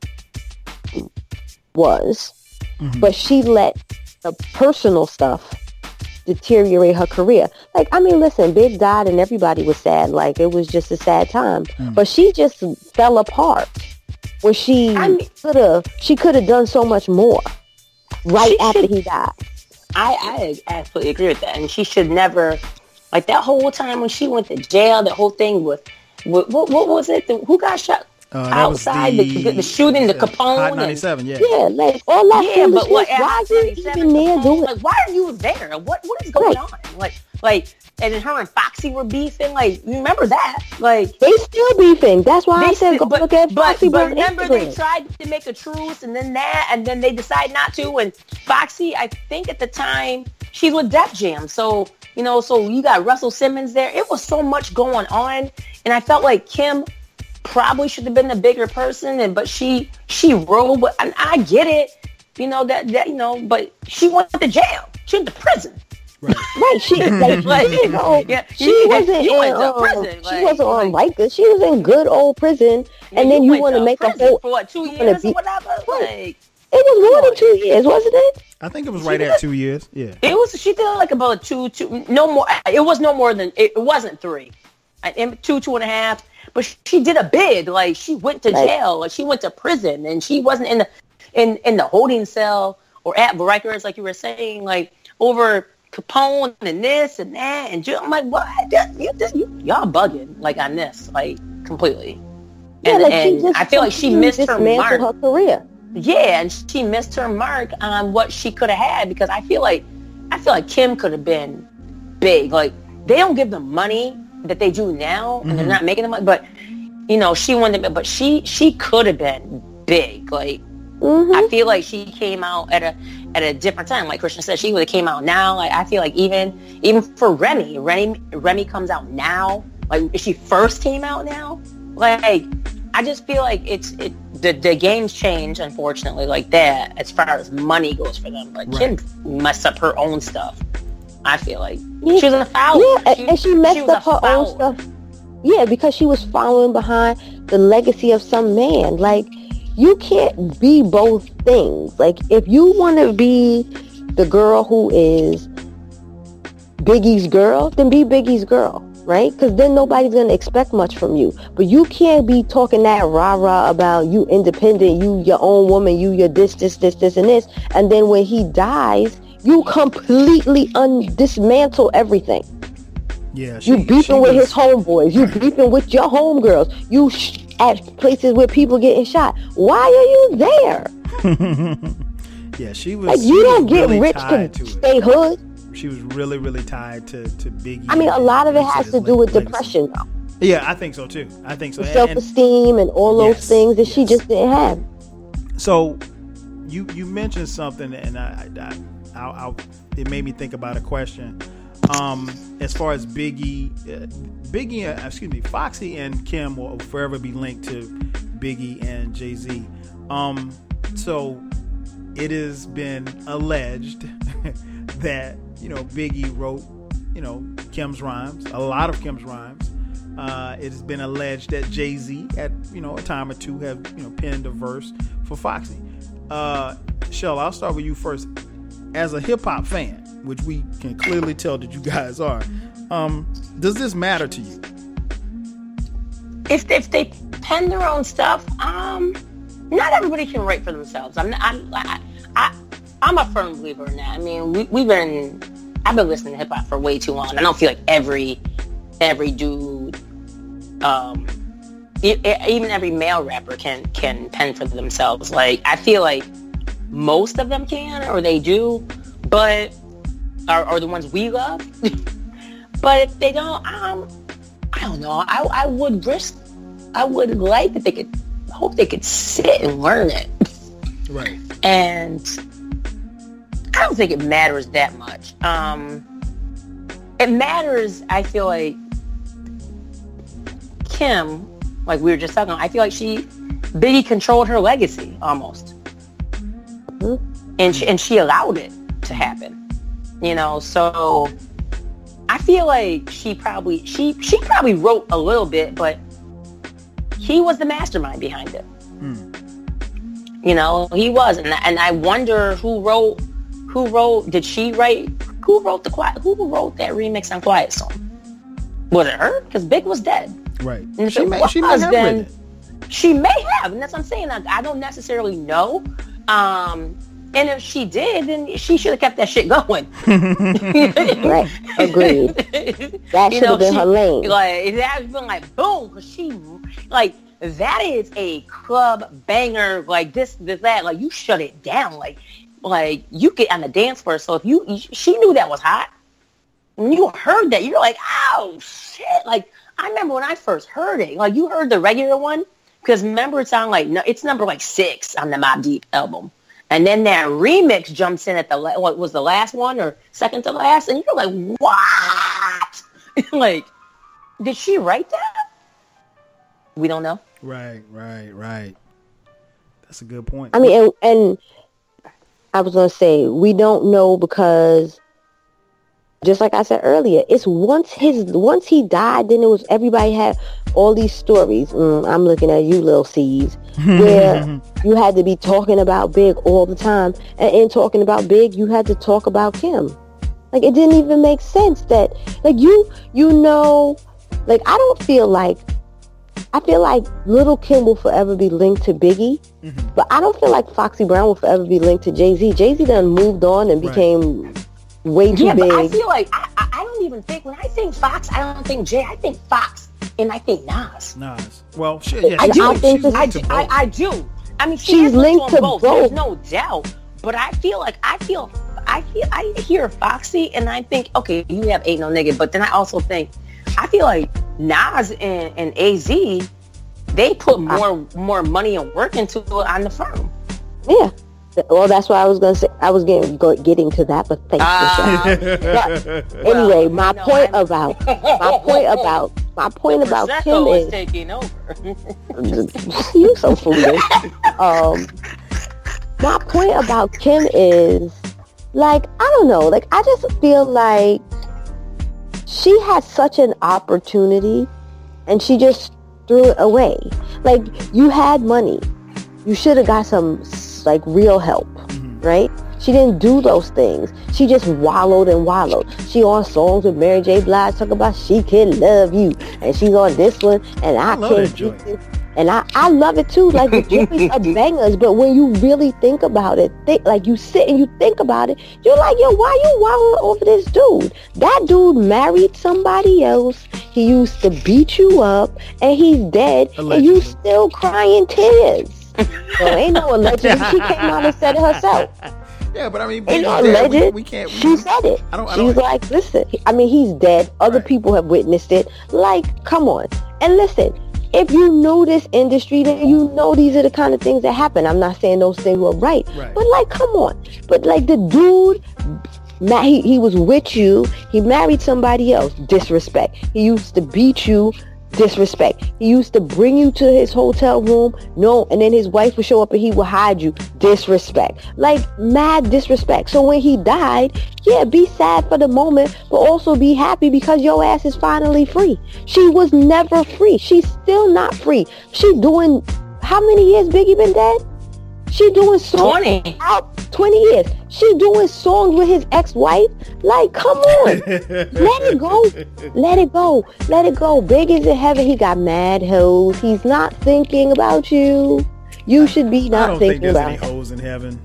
A: was. Mm-hmm. But she let the personal stuff deteriorate her career. Like, I mean, listen, Big died and everybody was sad. Like, it was just a sad time. Mm-hmm. But she just fell apart where she I mean, could have she could have done so much more right after should, he died.
B: I, I absolutely agree with that. And she should never, like that whole time when she went to jail, the whole thing with, with what, what was it? The, who got shot? Uh, outside the, the, the, shooting, the Capone.
C: Hot 97,
A: yeah. Yeah, like all that yeah, but what, why are you even there
B: doing Like, why are you there? What What is going right. on? Like, like, and then her and Foxy were beefing. Like, remember that? Like,
A: they still beefing. That's why I said go but, look at Foxy.
B: But, but remember, Instagram. they tried to make a truce, and then that, and then they decide not to. And Foxy, I think at the time, she's with Def Jam, so you know, so you got Russell Simmons there. It was so much going on, and I felt like Kim probably should have been the bigger person, and but she she rolled. But and I get it, you know that that you know, but she went to jail. She went to prison.
A: Right. <laughs> right. She like, <laughs> like you know, yeah, she you, wasn't you in um, prison. Like, she wasn't on like, Rikers. She was in good old prison, yeah, and then you, you want to make a whole
B: for what two years be, or whatever. Like,
A: it was more than two years, wasn't it?
C: I think it was right at two years. Yeah.
B: It was. She did like about two, two. No more. It was no more than. It, it wasn't three. Two, two and a half. But she did a bid. Like she went to right. jail. Like she went to prison, and she wasn't in the in in the holding cell or at Rikers, like you were saying, like over Capone and this and that, and I'm like, what? You, you, y'all bugging like on this, like completely.
A: Yeah, and, like and I
B: feel like she missed her mark.
A: Her career.
B: Yeah, and she missed her mark on what she could have had because I feel like I feel like Kim could have been big. Like they don't give them money that they do now, and mm-hmm. they're not making the money. But you know, she wanted, but she she could have been big. Like mm-hmm. I feel like she came out at a at a different time. Like Krishna said, she would have came out now. Like I feel like even even for Remy, Remy Remy comes out now. Like if she first came out now, like I just feel like it's it the, the games change unfortunately like that as far as money goes for them. But right. Kim messed up her own stuff. I feel like yeah. she was a foul.
A: Yeah, she, and she messed she up her own stuff. Yeah, because she was following behind the legacy of some man. Like you can't be both things. Like if you want to be the girl who is Biggie's girl, then be Biggie's girl, right? Because then nobody's gonna expect much from you. But you can't be talking that rah rah about you independent, you your own woman, you your this this this this and this, and then when he dies, you completely undismantle everything.
C: Yeah,
A: she, you beefing with his homeboys. You beefing with your homegirls. You sh- at places where people getting shot. Why are you there? <laughs>
C: yeah, she was.
A: Like you don't get really rich to,
C: to
A: stay hood.
C: she was really really tied to to Biggie.
A: I mean, a lot of it has to do with legacy. depression, though.
C: Yeah, I think so too. I think so.
A: Self esteem and, and, all those yes, things that yes. she just didn't have.
C: So, you you mentioned something, and I, I, I, I it made me think about a question. Um, as far as Biggie, uh, Biggie, uh, excuse me, Foxy and Kim will forever be linked to Biggie and Jay Z. Um, so it has been alleged <laughs> that you know Biggie wrote you know Kim's rhymes, a lot of Kim's rhymes. Uh, it has been alleged that Jay Z, at you know a time or two, have you know penned a verse for Foxy. Uh, Shell, I'll start with you first. As a hip hop fan, which we can clearly tell that you guys are, um, does this matter to you?
B: If if they pen their own stuff, um, not everybody can write for themselves. I'm, I'm, I, I, I'm a firm believer in that. I mean, we, we've been, I've been listening to hip hop for way too long. I don't feel like every, every dude, um, even every male rapper can can pen for themselves. Like I feel like most of them can, or they do, but are, are the ones we love. <laughs> but if they don't, um, I don't know. I I would risk. I would like that they could hope they could sit and learn it.
C: Right.
B: And I don't think it matters that much. Um, it matters, I feel like, Kim, like we were just talking, I feel like she, Biggie controlled her legacy almost. Mm-hmm. And, she, and she allowed it to happen. You know, so I feel like she probably, she, she probably wrote a little bit, but he was the mastermind behind it. Hmm. You know, he was, and and I wonder who wrote, who wrote, did she write? Who wrote the quiet? Who wrote that remix on Quiet Storm? Was it her? Because Big was dead.
C: Right. And she, may, was, she may have then
B: she may have, and that's what I'm saying. I, I don't necessarily know. Um, and if she did, then she should have kept that shit going. <laughs>
A: right. Agreed. <laughs> That should have been she, her lane.
B: Like that has been like boom, because she like that is a club banger. Like this, this, that. Like you shut it down. Like like you get on the dance floor. So if you, she knew that was hot. And you heard that, you're like, oh shit! Like I remember when I first heard it. Like you heard the regular one because remember it's on like no, it's number like six on the Mobb Deep album. And then that remix jumps in at the what was the last one or second to last, and you're like, what? <laughs> like, did she write that? We don't know.
C: Right, right, right. That's a good point.
A: I mean, and, and I was gonna say we don't know because just like I said earlier, it's once his once he died, then it was everybody had all these stories. Mm, I'm looking at you, little seeds, <laughs> where you had to be talking about Big all the time, and in talking about Big, you had to talk about Kim. Like it didn't even make sense that like you you know, like I don't feel like I feel like Little Kim will forever be linked to Biggie, mm-hmm. but I don't feel like Foxy Brown will forever be linked to Jay Z. Jay Z done moved on and became right way too
B: yeah,
A: big.
B: But I feel like I, I don't even think when I think Fox, I don't think Jay. I think Fox and I think Nas.
C: Nas. Well, shit. Yeah,
B: I do. I, think I, do I, I, do. I mean, she she's linked to both. both. There's no doubt. But I feel like I feel I feel I hear Foxy and I think okay, you have ain't no nigga. But then I also think I feel like Nas and, and Az they put more more money and work into it on the firm.
A: Yeah. Well, that's what I was going to say. I was getting go, getting to that, but thanks, <laughs> uh, but anyway, my no, point I'm... about my <laughs> point about my point about Kim is,
B: is taking over. <laughs>
A: you so foolish. Um, my point about Kim is like I don't know. Like I just feel like she had such an opportunity, and she just threw it away. Like you had money, you should have got some like real help, mm-hmm. right? She didn't do those things. She just wallowed and wallowed. She on songs with Mary J. Blige talking about she can love you, and she's on this one, and I, I can't do this. And I, I love it too. Like the joints are bangers, but when you really think about it, think like you sit and you think about it, you're like, yo, why you wallowing over this dude? That dude married somebody else. He used to beat you up, and he's dead, Allegedly. and you still crying tears. So ain't no <laughs> allegedly. She came out and said it herself.
C: Yeah, but I mean,
A: It's alleged. We, we, can't. We, she said it. I don't, I don't, She's like, listen. I mean, he's dead. Other right. people have witnessed it. Like, come on. And listen, if you know this industry, then you know these are the kind of things that happen. I'm not saying those things were right, right. but like, come on. But like the dude, he, he was with you. He married somebody else. Disrespect. He used to beat you disrespect. He used to bring you to his hotel room, no, and then his wife would show up and he would hide you. Disrespect. Like mad disrespect. So when he died, yeah, be sad for the moment, but also be happy because your ass is finally free. She was never free. She's still not free. She doing how many years Biggie been dead? She doing songs 20. out 20 years. She doing songs with his ex-wife. Like, come on. <laughs> Let it go. Let it go. Let it go. Big is in heaven. He got mad hoes. He's not thinking about you. You should be not
C: I don't
A: thinking
C: think
A: there's
C: about any hoes in heaven.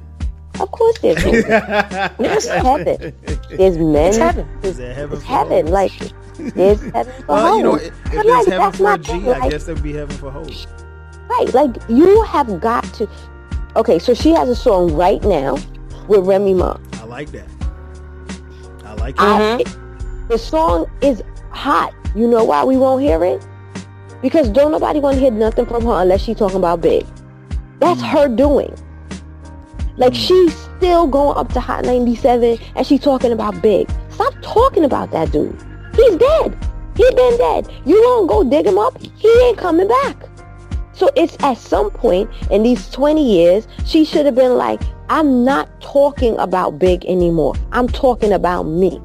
A: Of course there's hoes. <laughs> there's heaven. There's men. It's heaven. It's, heaven. It's heaven. Like, there's heaven for well, hoes. You know, if,
C: if there's like, heaven for a G, I like, guess there'd be heaven for hoes.
A: Right. Like, you have got to Okay, so she has a song right now with Remy Ma.
C: I like that. I like that.
A: Mm-hmm. the song is hot. You know why we won't hear it? Because don't nobody want to hear nothing from her unless she's talking about Big. That's mm. her doing. Like mm. she's still going up to Hot 97 and she's talking about Big. Stop talking about that dude. He's dead. He been dead. You won't go dig him up. He ain't coming back. So it's at some point in these 20 years, she should have been like, I'm not talking about big anymore. I'm talking about me.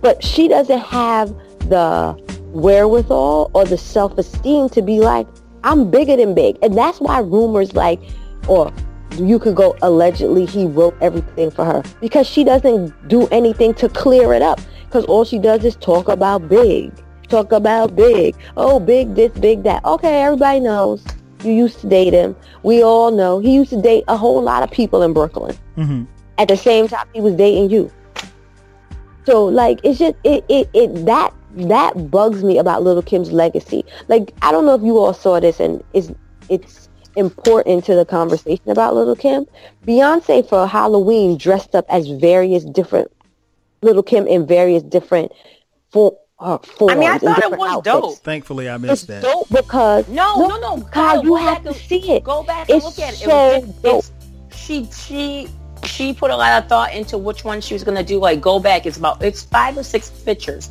A: But she doesn't have the wherewithal or the self-esteem to be like, I'm bigger than big. And that's why rumors like, or you could go allegedly he wrote everything for her because she doesn't do anything to clear it up because all she does is talk about big talk about big. Oh, big this, big that. Okay, everybody knows. You used to date him. We all know. He used to date a whole lot of people in Brooklyn. Mm-hmm. At the same time, he was dating you. So, like, it's just, it, it, it, that, that bugs me about Little Kim's legacy. Like, I don't know if you all saw this and it's, it's important to the conversation about Little Kim. Beyonce for Halloween dressed up as various different Little Kim in various different for, uh, I
B: mean, I thought it was
A: outfits.
B: dope.
C: Thankfully, I missed
A: it's
C: that.
A: Dope because
B: no, no, no,
A: God, Kyle, you have to see it.
B: Go back and it's look at it. So it was, dope. she she she put a lot of thought into which one she was gonna do. Like, go back. It's about it's five or six pictures,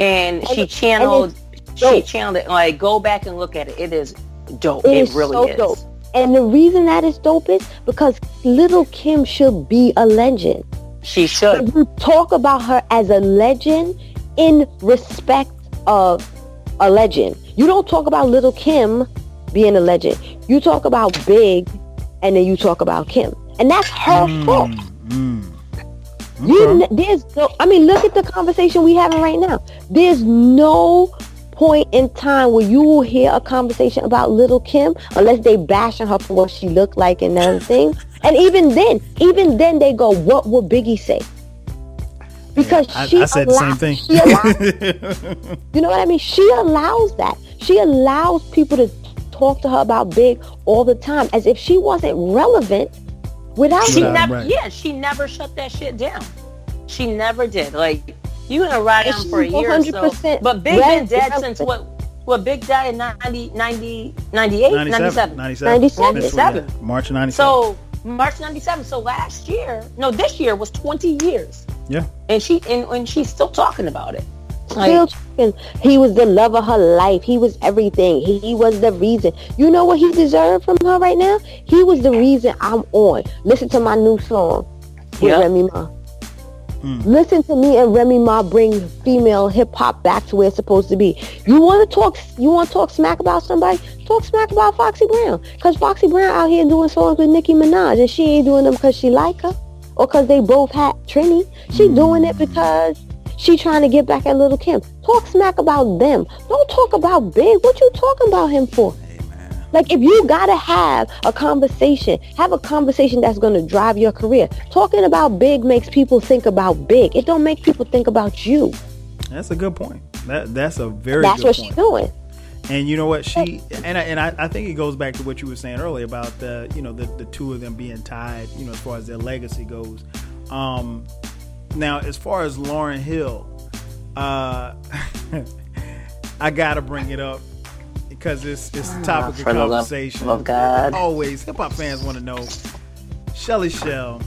B: and, and she channeled she channeled it. Like, go back and look at it. It is dope. It, it is really so is. Dope.
A: And the reason that is dope is because Little Kim should be a legend.
B: She should.
A: If you talk about her as a legend, in respect of a legend. You don't talk about Little Kim being a legend. You talk about Big, and then you talk about Kim, and that's her mm, fault. Mm. Okay. You, there's no. I mean, look at the conversation we having right now. There's no point in time where you will hear a conversation about Little Kim unless they bashing her for what she looked like and everything. and even then, even then, they go, "What would Biggie say?" Because
C: I,
A: she
C: I said
A: allows,
C: the same thing.
A: Allows, <laughs> you know what I mean? She allows that. She allows people to talk to her about big all the time as if she wasn't relevant without
B: she
A: her.
B: never right. yeah she never shut that shit down she never did like you gonna ride on for a year or so but big been dead relevant. since what what big died in 90, 90 98 97
C: 97 97,
B: 97.
C: march 97
B: so march 97 so last year no this year was 20 years
C: yeah.
B: And she and, and she's still talking about it.
A: Like, still talking. He was the love of her life. He was everything. He, he was the reason. You know what he deserved from her right now? He was the reason I'm on. Listen to my new song with yep. Remy Ma. Mm. Listen to me and Remy Ma bring female hip hop back to where it's supposed to be. You want to talk? You want to talk smack about somebody? Talk smack about Foxy Brown, cause Foxy Brown out here doing songs with Nicki Minaj, and she ain't doing them cause she like her or because they both had Trini. She mm. doing it because she trying to get back at Little Kim. Talk smack about them. Don't talk about Big. What you talking about him for? Like if you gotta have a conversation, have a conversation that's gonna drive your career. Talking about big makes people think about big. It don't make people think about you.
C: That's a good point. That that's a very
A: that's what
C: point.
A: she's doing.
C: And you know what she and I, and I, I, think it goes back to what you were saying earlier about the you know the, the two of them being tied you know as far as their legacy goes. Um, now as far as Lauryn Hill, uh, <laughs> I gotta bring it up because it's it's a topic of conversation.
B: Love, love God.
C: Always hip hop fans want to know. Shelly Shell,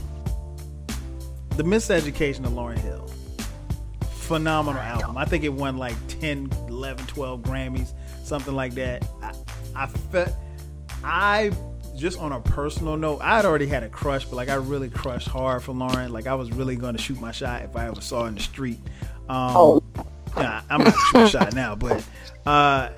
C: the miseducation of Lauryn Hill, phenomenal album. I think it won like 10, 11, 12 Grammys, something like that. I, I felt I just on a personal note, I'd already had a crush, but like I really crushed hard for Lauryn. Like I was really going to shoot my shot if I ever saw her in the street. Um, oh. Yeah, I'm not shooting a shot now, but uh,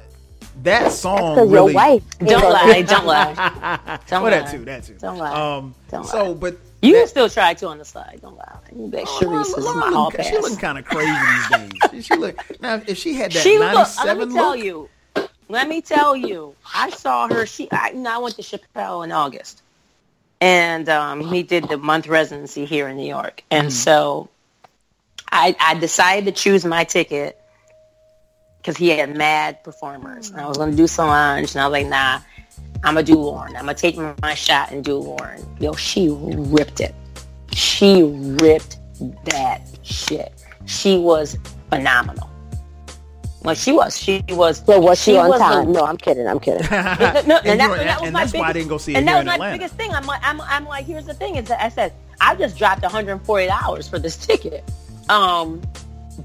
C: that song
A: That's
C: really.
A: Your wife.
B: Don't lie. Don't lie. <laughs> Don't
C: well,
B: lie.
C: that too. That too.
B: Don't lie.
C: Um,
B: don't
C: so,
B: lie.
C: but
B: you
C: that,
B: can still try to on the side. Don't lie. You bet oh, Sharice is my hall pass.
C: She looking kind of crazy these days. <laughs> she look now. If she had that
B: she
C: 97
B: look, let me tell you. Let me tell you. I saw her. She. I, you know, I went to Chappelle in August, and um, he did the month residency here in New York, and mm. so I, I decided to choose my ticket because he had mad performers. And I was going to do Solange, and I was like, nah, I'm going to do Lauryn. I'm going to take my shot and do Lauryn. Yo, she ripped it. She ripped that shit. She was phenomenal. Well, she was. She was.
A: So was she, she on was time? no, I'm kidding. I'm kidding. <laughs> <laughs> no,
C: and, that, and, that and that's biggest, why I didn't go see it
B: And that was my
C: Atlanta.
B: biggest thing. I'm like, I'm, I'm like, here's the thing. Is that I said I just dropped 140 dollars for this <laughs> ticket. Um,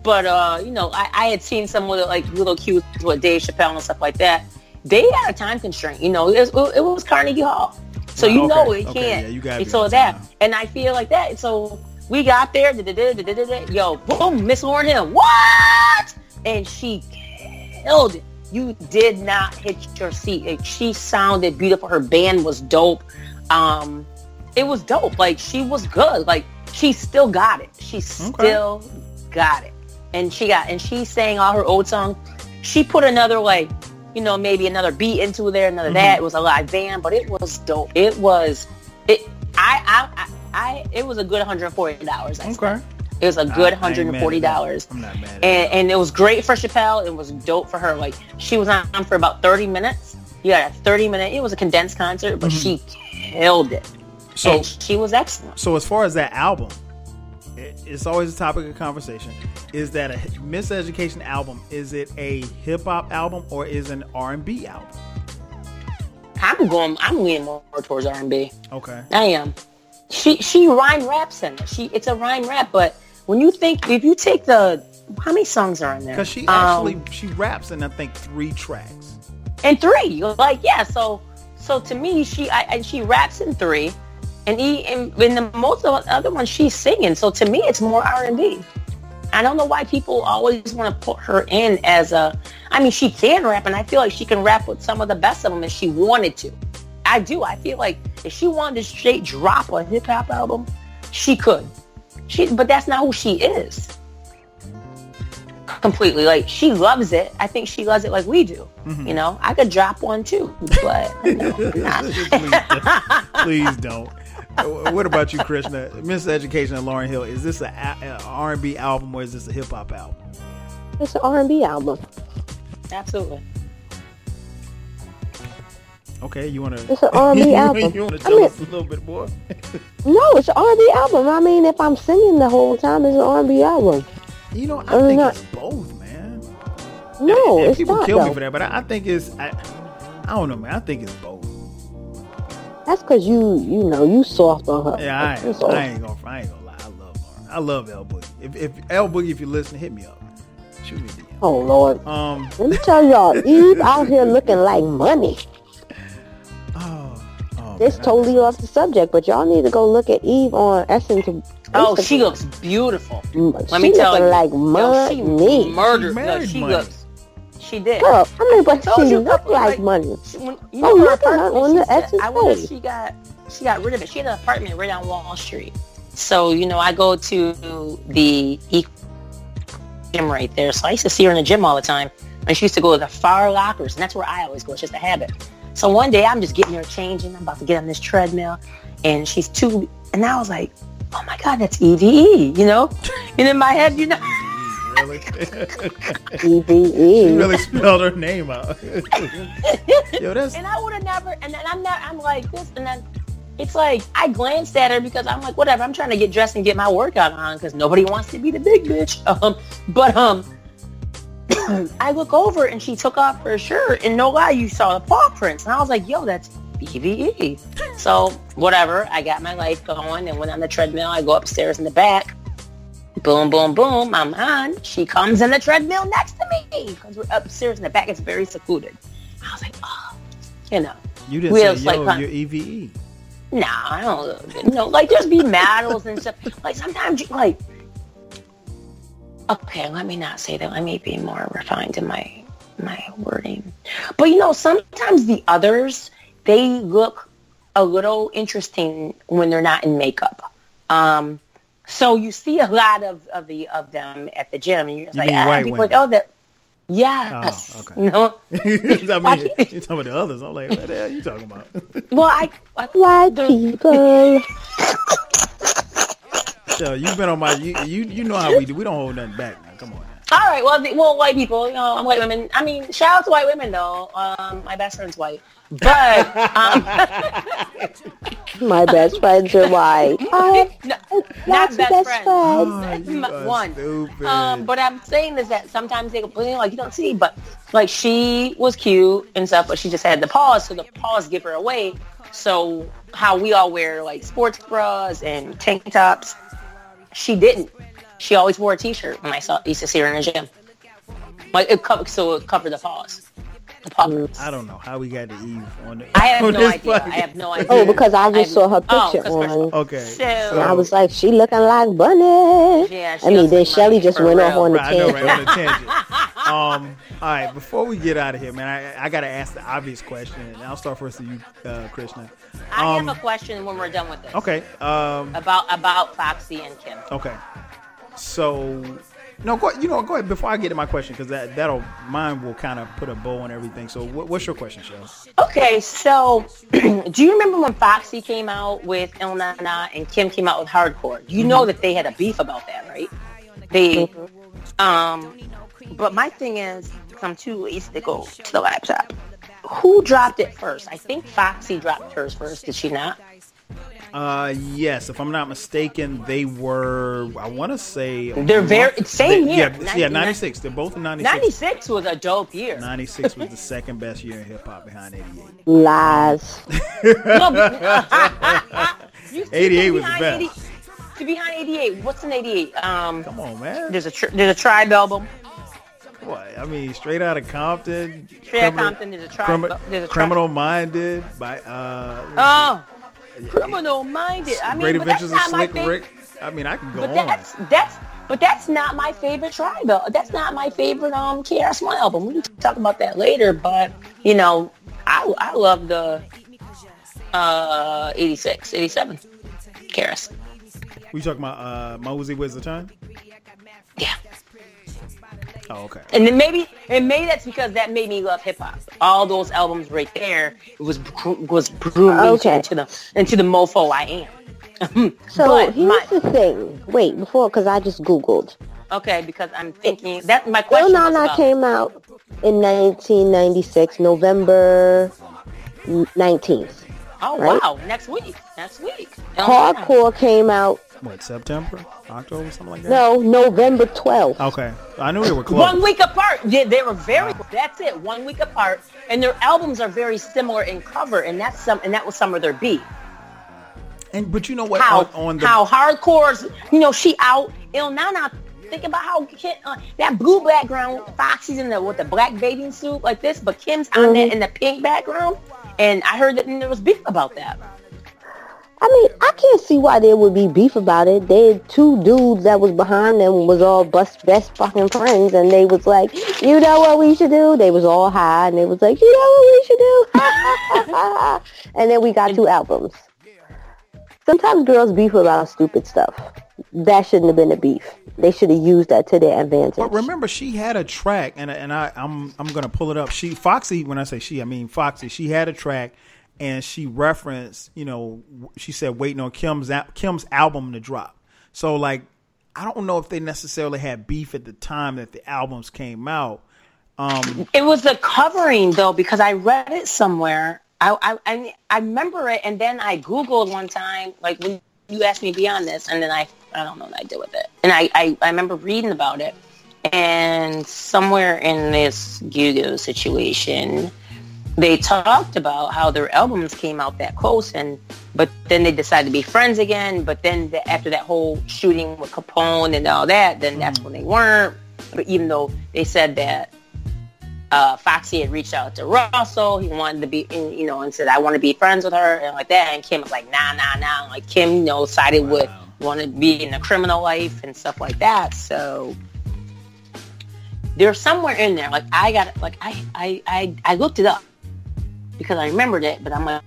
B: but uh, you know, I, I had seen some of the like little cues with Dave Chappelle and stuff like that. They had a time constraint. You know, it was, it was Carnegie Hall, so you okay. know it
C: okay.
B: can't.
C: Yeah, you got
B: so that, and I feel like that. So we got there. Yo, boom, Miss Lauryn Hill. What? And she killed it. You did not hit your seat. She sounded beautiful. Her band was dope. Um, it was dope. Like she was good. Like she still got it. She still okay. got it and she got and she sang all her old songs. She put another like, you know, maybe another beat into there, another mm-hmm. that. It was a live band, but it was dope. It was it. I I I, it was a good 140 dollars. Okay. It was a good hundred and forty dollars.
C: I'm not mad.
B: and and it was great for Chappelle. It was dope for her. Like she was on for about thirty minutes. You got a thirty minute. It was a condensed concert, but mm-hmm. she killed it. So and she was excellent.
C: So as far as that album, it's always a topic of conversation. Is that a miseducation album? Is it a hip hop album or is an R and B album?
B: I'm going. I'm leaning more towards R and B.
C: Okay.
B: I am. She she rhyme raps in it. She it's a rhyme rap, but when you think if you take the how many songs are in there?
C: Because she actually um, she raps in I think three tracks.
B: And three, like yeah. So so to me, she I, she raps in three and he in, in the most of the other ones she's singing. So to me, it's more R and B. I don't know why people always want to put her in as a. I mean, she can rap, and I feel like she can rap with some of the best of them if she wanted to. I do. I feel like if she wanted to straight drop a hip hop album, she could. She, but that's not who she is. Completely, like she loves it. I think she loves it like we do. Mm-hmm. You know, I could drop one too, but <laughs> no,
C: please, please don't <laughs> what about you, Krishna? Miseducation of Lauryn Hill. Is this an R and B album or is this a hip hop album?
A: It's an R and B album.
B: Absolutely.
C: Okay, you want to?
A: It's an R and B <laughs> album.
C: you want to tell I mean, us a little bit more? <laughs>
A: no, it's an R and B album. I mean, if I'm singing the whole time, it's an R and B album.
C: You know, I, I think not, it's both, man.
A: No, and, and
C: people
A: not,
C: kill
A: though.
C: me for that, but I, I think it's. I, I don't know, man. I think it's both.
A: That's because you, you know, you soft on her.
C: Yeah, I ain't, I ain't gonna, I ain't gonna lie. I love her. I love L Boogie. If, if L Boogie, if you listen, hit me up. Shoot me DM.
A: Oh Lord.
C: Um,
A: let me tell y'all, <laughs> Eve out here looking like money.
C: Oh, oh
A: it's totally off the subject, but y'all need to go look at Eve on Essence.
B: Oh, she looks beautiful.
A: Let me tell you, like money.
B: Yo, she murdered. She, she looks she did.
A: Girl, I mean, but she looked like, like, money.
B: She, when, you oh, know, oh, look at her on the said, I wonder if she got she got rid of it. She had an apartment right on Wall Street. So you know, I go to the gym right there. So I used to see her in the gym all the time. And she used to go to the far lockers, and that's where I always go. It's just a habit. So one day I'm just getting her changing. I'm about to get on this treadmill, and she's too. And I was like, oh my god, that's EVE. You know, and in my head, you know. <laughs>
C: really? <laughs> <laughs>
A: EVE.
C: She really spelled her name out. <laughs>
B: Yo, that's. And I would have never. And then I'm not. I'm like this, and then it's like I glanced at her because I'm like, whatever. I'm trying to get dressed and get my workout on because nobody wants to be the big bitch. Um, but um, <clears throat> I look over and she took off her shirt, and no lie, you saw the paw prints, and I was like, yo, that's EVE. So whatever, I got my life going and went on the treadmill. I go upstairs in the back. Boom, boom, boom. I'm on. She comes in the treadmill next to me because we're upstairs in the back. It's very secluded. I was like, oh, you know.
C: You didn't say, yo, like, you're EVE.
B: Nah, I don't you know. Like, there's be medals and stuff. Like, sometimes, you, like, okay, let me not say that. Let me be more refined in my my wording. But you know, sometimes the others they look a little interesting when they're not in makeup. Um, so you see a lot of, of the of them at the gym, and you're just you like, ah, people like, oh, that, yes, oh, okay. know.
C: I mean, you're talking about the others. I'm like, what the hell are you talking about?
B: well, I, I
A: white people. <laughs>
C: so you've been on my, you, you you know how we do. We don't hold nothing back. Man. Come on.
B: All right. Well, the, well, white people, you know, I'm white women. I mean, shout out to white women though. Um, my best friend's white, but um, <laughs>
A: my best friends are white.
B: Oh, <laughs> no, not best, best friends. friends. Oh, One. Um, but I'm saying is that sometimes they go, like you don't see, but like she was cute and stuff, but she just had the paws, so the paws give her away. So how we all wear like sports bras and tank tops, she didn't. She always wore a t-shirt when I saw used to see her in the gym. Like it covered, so it covered the paws. The paws.
C: I don't know how we got to Eve on it.
B: I have <laughs> no <laughs> idea. I have no idea.
A: Oh, because I just saw her oh, picture oh, on.
C: Okay.
A: So, and I was like, she looking like Bunny. Yeah. I mean, then like Shelly just went real. off on the right, tangent. I know, right, on the
C: tangent. <laughs> um. All right. Before we get out of here, man, I, I got to ask the obvious question, and I'll start first to you, uh, Krishna.
B: I um, have a question when we're done with this.
C: Okay. Um.
B: About about Foxy and Kim.
C: Okay. So, no, go, you know, go ahead before I get to my question because that that'll mine will kind of put a bow on everything. So, what, what's your question, Shell?
B: Okay, so <clears throat> do you remember when Foxy came out with Ill Na Na and Kim came out with Hardcore? You mm-hmm. know that they had a beef about that, right? They, mm-hmm. um, but my thing is, I'm too lazy to go to the laptop. Who dropped it first? I think Foxy dropped hers first. Did she not?
C: Uh, yes, if I'm not mistaken, they were. I want to say
B: they're very same
C: they,
B: year.
C: Yeah, yeah, 96. They're both in 96.
B: 96 was a dope year.
C: 96 was the second best year in hip hop behind 88.
A: Lies. <laughs> <laughs>
C: 88 was the best. 80,
B: to behind 88, what's in 88? Um,
C: come on, man.
B: There's a tri- there's a tribe album.
C: What? I mean, straight out of Compton.
B: Straight out of Compton. There's a tribe. there's a
C: criminal minded by. Uh,
B: oh criminal minded. I mean, Great Adventures of Slick Rick.
C: I mean, I can go
B: but on. That's that's but that's not my favorite tribe. That's not my favorite um KRS One album. We can talk about that later. But you know, I I love the uh 86, 87 KRS.
C: We talking about uh Uzi Where's the Time?
B: Yeah.
C: Oh, okay.
B: And then maybe, and maybe that's because that made me love hip hop. All those albums right there was was grooming okay. into the into the mofo I
A: am. <laughs> so but here's my, the thing. Wait, before because I just googled.
B: Okay, because I'm thinking that my question.
A: Ill Na Na came out in 1996, November 19th.
B: Oh right? wow! Next week. Next week.
A: Hardcore came out
C: what September, October, something like that.
A: No, November twelfth.
C: Okay, I knew they were close.
B: One week apart. Yeah, they were very. Wow. That's it. One week apart, and their albums are very similar in cover, and that's some, and that was some of their beat.
C: And but you know what?
B: How
C: on, on the
B: how hardcore's, you know, she out. Ill Na Na. Think about how uh, that blue background, Foxy's in the with the black bathing suit like this, but Kim's on mm-hmm. that in the pink background. And I heard that there was beef about that.
A: I mean, I can't see why there would be beef about it. They two dudes that was behind them was all best best fucking friends, and they was like, you know what we should do? They was all high, and they was like, you know what we should do? <laughs> and then we got two albums. Sometimes girls beef about stupid stuff. That shouldn't have been a beef. They should have used that to their advantage.
C: But remember, she had a track, and and I, I'm I'm gonna pull it up. She Foxy, when I say she, I mean Foxy. She had a track and she referenced, you know, she said waiting on Kim's Kim's album to drop. So like I don't know if they necessarily had beef at the time that the albums came out. Um,
B: it was the covering though, because I read it somewhere. I, I I remember it, and then I googled one time, like when you asked me beyond this, and then I I don't know what I did with it, and I I, I remember reading about it, and somewhere in this Gugu situation, they talked about how their albums came out that close, and but then they decided to be friends again. But then the, after that whole shooting with Capone and all that, then that's when they weren't. But even though they said that uh, Foxy had reached out to Russell. He wanted to be, you know, and said, I want to be friends with her and like that. And Kim was like, nah, nah, nah. Like Kim, you know, sided wow. with want to be in the criminal life and stuff like that. So there's somewhere in there. Like I got, like I, I, I, I looked it up because I remembered it, but I'm like,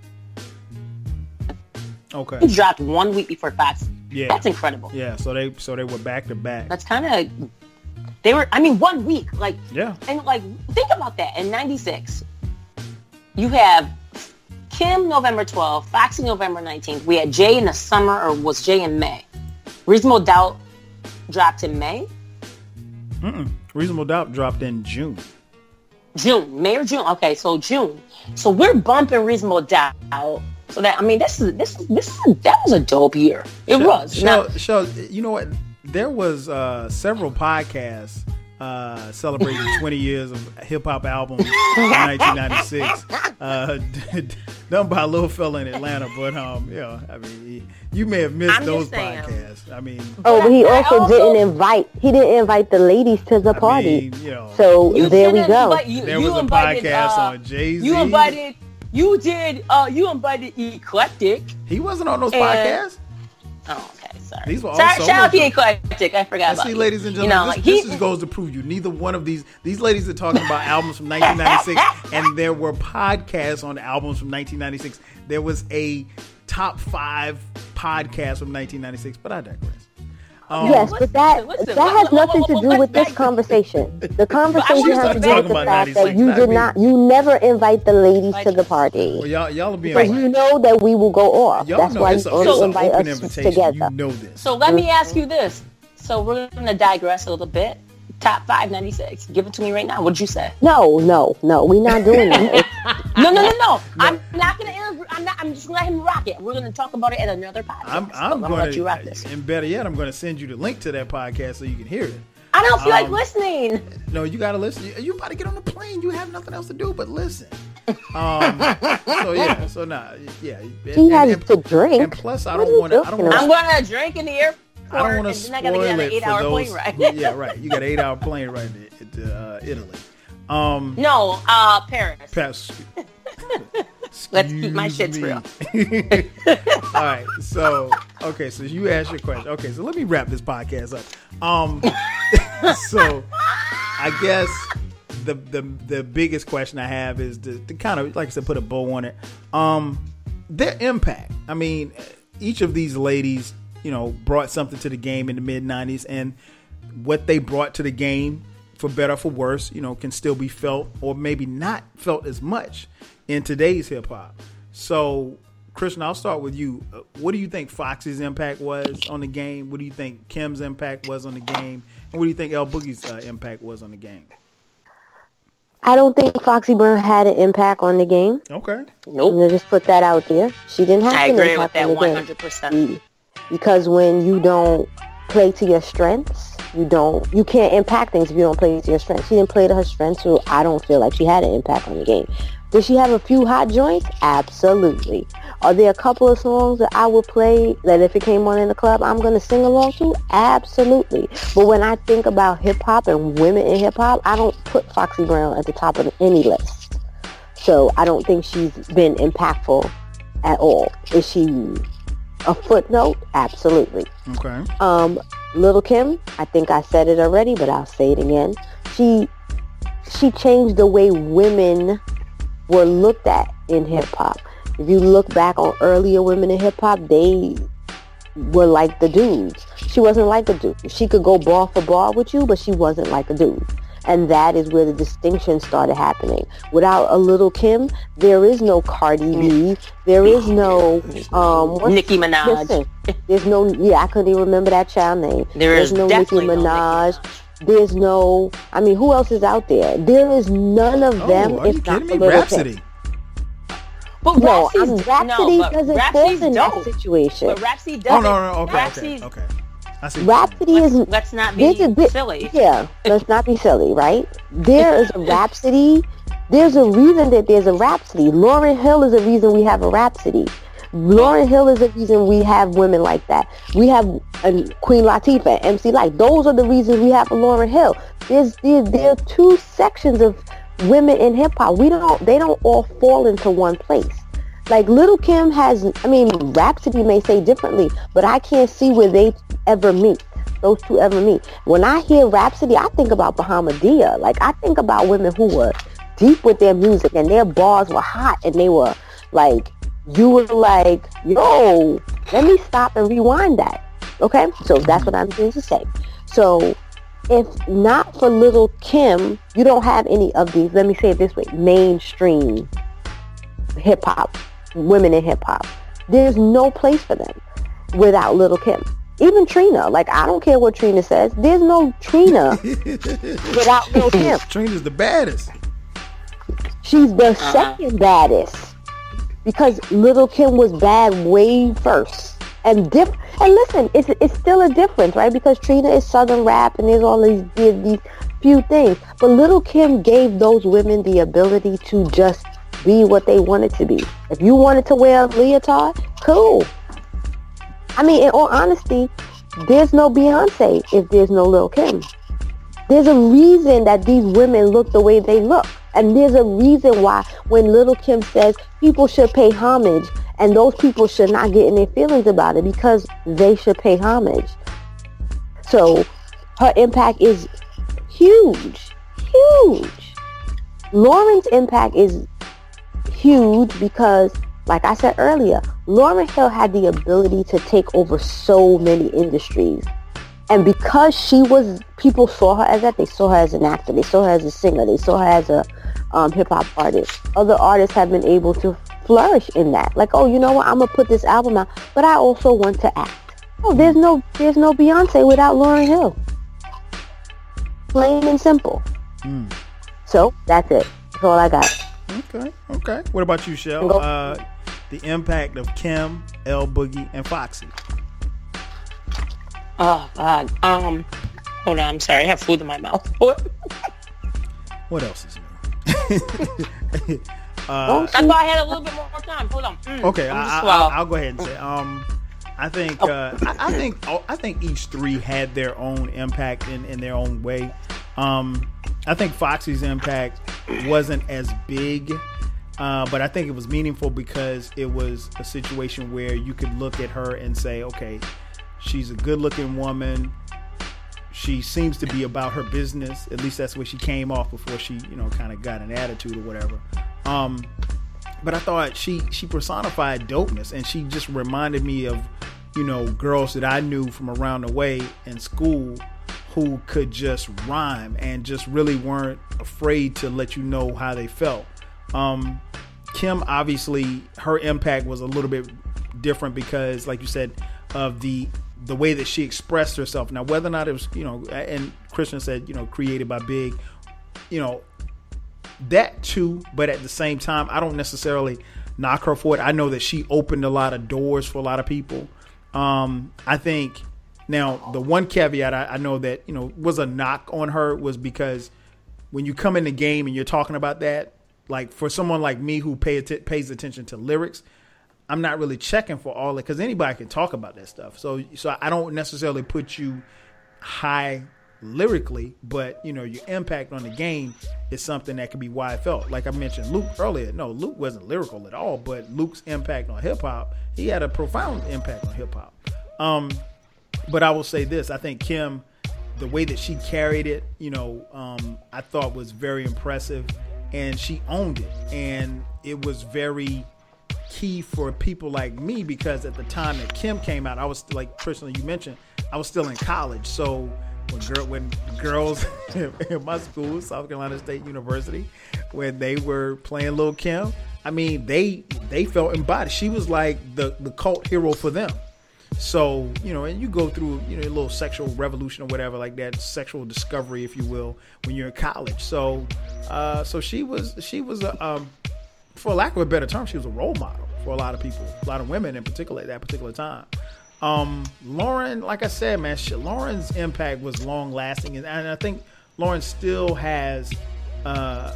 C: okay.
B: He dropped one week before Fox. Yeah, that's incredible.
C: Yeah, so they, so they were back to back.
B: That's kind of they were, I mean, one week. Like,
C: yeah.
B: And like, think about that. In 96, you have Kim November 12th, Foxy November 19th. We had Jay in the summer, or was Jay in May? Reasonable Doubt dropped in May?
C: Mm-mm. Reasonable Doubt dropped in June.
B: June, May or June? Okay, so June. So we're bumping Reasonable Doubt. So that I mean, this is this this is, that was a dope year. It was.
C: Shell, Shell, you know what? there was uh, several podcasts uh, celebrating <laughs> 20 years of hip hop albums in <laughs> 1996. Uh, <laughs> done by a little fella in Atlanta, but um, yeah, I mean, you may have missed I'm those podcasts. I mean,
A: oh, but he also, also, didn't invite. He didn't invite the ladies to the party. Mean, you know, so there we go.
B: Invite, you,
C: there was a invited, podcast uh, on Jay Z.
B: You invited. You did. Uh, you invited Eclectic.
C: He wasn't on those and, podcasts.
B: Oh, okay. Sorry.
C: These were all
B: Shout, shout out to Eclectic. I forgot about
C: See, ladies and gentlemen, you know, this, like this he, goes to prove you. Neither one of these these ladies are talking about albums from <laughs> 1996, and there were podcasts on albums from 1996. There was a top five podcast from 1996, but I digress.
A: Um, yes, but that that has nothing to do with this conversation. <laughs> The conversation has to do with the fact that you did not, you never invite the ladies to the party.
C: Well, y'all, y'all are being.
A: Because you know that we will go off. That's why you only invite us together.
C: You know this.
B: So let me ask you this. So we're going to digress a little bit top five ninety six. Give it to me right now. What'd you say?
A: No, no, no. We're not doing that. <laughs>
B: no, no, no, no. I'm not gonna. I'm not. I'm just gonna let him rock it. We're gonna talk about it at another podcast.
C: I'm, I'm gonna, let you rock this. And better yet, I'm gonna send you the link to that podcast so you can hear it.
B: I don't feel um, like listening.
C: No, you gotta listen. You, you about to get on the plane. You have nothing else to do but listen. Um, so yeah, so nah, yeah.
A: He and, has and, to drink.
C: And plus, I don't want to. I don't want.
B: I'm gonna drink in the airport.
C: I don't want to spoil it for those. yeah, <laughs> right. You got an eight-hour plane ride to, uh, Italy. Um,
B: no, uh, Paris.
C: Paris. <laughs>
B: Let's keep my shits real. <laughs>
C: All right. So, okay. So you asked your question. Okay. So let me wrap this podcast up. Um, so I guess the the the biggest question I have is to, to kind of like I said, put a bow on it. Um, their impact. I mean, each of these ladies you know, brought something to the game in the mid 90s and what they brought to the game for better for worse, you know, can still be felt or maybe not felt as much in today's hip hop. So, Krishna, I'll start with you. Uh, what do you think Foxy's impact was on the game? What do you think Kim's impact was on the game? And what do you think L Boogie's uh, impact was on the game?
A: I don't think Foxy Brown had an impact on the game.
C: Okay.
B: Nope.
A: I'm gonna just put that out there. She didn't have
B: I agree with
A: that
B: 100%
A: because when you don't play to your strengths, you don't you can't impact things if you don't play to your strengths. She didn't play to her strengths, so I don't feel like she had an impact on the game. Did she have a few hot joints? Absolutely. Are there a couple of songs that I would play that if it came on in the club, I'm going to sing along to? Absolutely. But when I think about hip hop and women in hip hop, I don't put Foxy Brown at the top of any list. So I don't think she's been impactful at all. Is she a footnote? Absolutely.
C: Okay.
A: Um, Little Kim, I think I said it already, but I'll say it again. She she changed the way women were looked at in hip hop. If you look back on earlier women in hip hop, they were like the dudes. She wasn't like a dude. She could go bar for bar with you, but she wasn't like a dude. And that is where the distinction started happening. Without a little Kim, there is no Cardi B. There is no um,
B: Nicki Minaj. Listen,
A: there's no yeah, I couldn't even remember that child name.
B: There
A: there's
B: is no Nicki Minaj.
A: No Nicki Minaj. There's no I mean who else is out there? There is none of oh, them
C: oh, if not me? Rapsody. Kim.
A: But no, Rapsy's, Rapsody no, doesn't Rapsy's in dope. that situation.
B: But Rapsody doesn't.
C: Oh no, no, okay, okay, okay.
A: Rapsody
B: is let's not be a bit, silly.
A: Yeah, let's not be silly, right? There is a Rapsody. There's a reason that there's a Rapsody. Lauryn Hill is a reason we have a Rapsody. Lauryn Hill is the reason we have women like that. We have a Queen Latifah, MC Lyte. Those are the reasons we have a Lauryn Hill. There's there, there are two sections of women in hip hop. We don't they don't all fall into one place. Like Little Kim has, I mean, Rapsody may say differently, but I can't see where they ever meet. Those two ever meet. When I hear Rapsody, I think about Bahamadia. Like I think about women who were deep with their music and their bars were hot and they were like, you were like, yo, let me stop and rewind that. Okay, so that's what I'm going to say. So if not for Little Kim, you don't have any of these. Let me say it this way: mainstream hip hop women in hip hop. There's no place for them without Little Kim. Even Trina, like I don't care what Trina says. There's no Trina <laughs> without Little Kim. <laughs>
C: Trina's the baddest.
A: She's the uh-huh. second baddest because Little Kim was bad way first and diff. And listen, it's it's still a difference, right? Because Trina is Southern rap and there's all these these few things, but Little Kim gave those women the ability to just be what they wanted to be. If you wanted to wear a leotard, cool. I mean, in all honesty, there's no Beyonce if there's no Lil Kim. There's a reason that these women look the way they look. And there's a reason why when Little Kim says people should pay homage and those people should not get in their feelings about it because they should pay homage. So her impact is huge, huge. Lauryn's impact is huge because, like I said earlier, Lauryn Hill had the ability to take over so many industries. And because she was, people saw her as that. They saw her as an actor. They saw her as a singer. They saw her as a um, hip hop artist. Other artists have been able to flourish in that. Like, oh, you know what? I'm gonna put this album out, but I also want to act. Oh, there's no, there's no Beyonce without Lauryn Hill. Plain and simple. Mm. So that's it. That's all I got.
C: Okay, okay. What about you, Shell? Uh, the impact of Kim, L Boogie, and Foxy.
B: Oh God. Um, hold on. I'm sorry. I have food in my mouth. <laughs>
C: what else is new? <laughs>
B: uh, I thought I had a little bit more time. Hold on. Mm,
C: okay, I, will go ahead and say. Um, I think uh, I, I, think oh, I think each three had their own impact in, in their own way. Um, I think Foxy's impact wasn't as big, uh, but I think it was meaningful because it was a situation where you could look at her and say, okay, she's a good-looking woman. She seems to be about her business. At least that's where she came off before she, you know, kind of got an attitude or whatever. Um, but I thought she she personified dopeness, and she just reminded me of, you know, girls that I knew from around the way in school who could just rhyme and just really weren't afraid to let you know how they felt. Um, Kim, obviously, her impact was a little bit different because, like you said, of the the way that she expressed herself. Now, whether or not it was, you know, and Christian said, you know, created by Big, you know, that too. But at the same time, I don't necessarily knock her for it. I know that she opened a lot of doors for a lot of people. Um, I think now, the one caveat I, I, know that you know was a knock on her was because when you come in the game and you're talking about that, like for someone like me who pay pays attention to lyrics, I'm not really checking for all it because anybody can talk about that stuff. So, so I don't necessarily put you high lyrically, but you know your impact on the game is something that could be why wide felt. Like I mentioned Luke earlier. No, Luke wasn't lyrical at all, but Luke's impact on hip hop, he had a profound impact on hip hop. Um, but I will say this: I think Kim, the way that she carried it, you know, um, I thought was very impressive, and she owned it, and it was very key for people like me because at the time that Kim came out, I was like personally you mentioned, I was still in college, so when girl when girls <laughs> in my school, South Carolina State University, when they were playing Lil Kim, I mean they they felt embodied. She was like the the cult hero for them. So you know, and you go through you know a little sexual revolution or whatever like that, sexual discovery, if you will, when you're in college. So, uh, so she was she was a, um, for lack of a better term, she was a role model for a lot of people, a lot of women in particular at that particular time. Um, Lauryn, like I said, man, she, Lauryn's impact was long lasting, and, and, I think Lauryn still has, uh,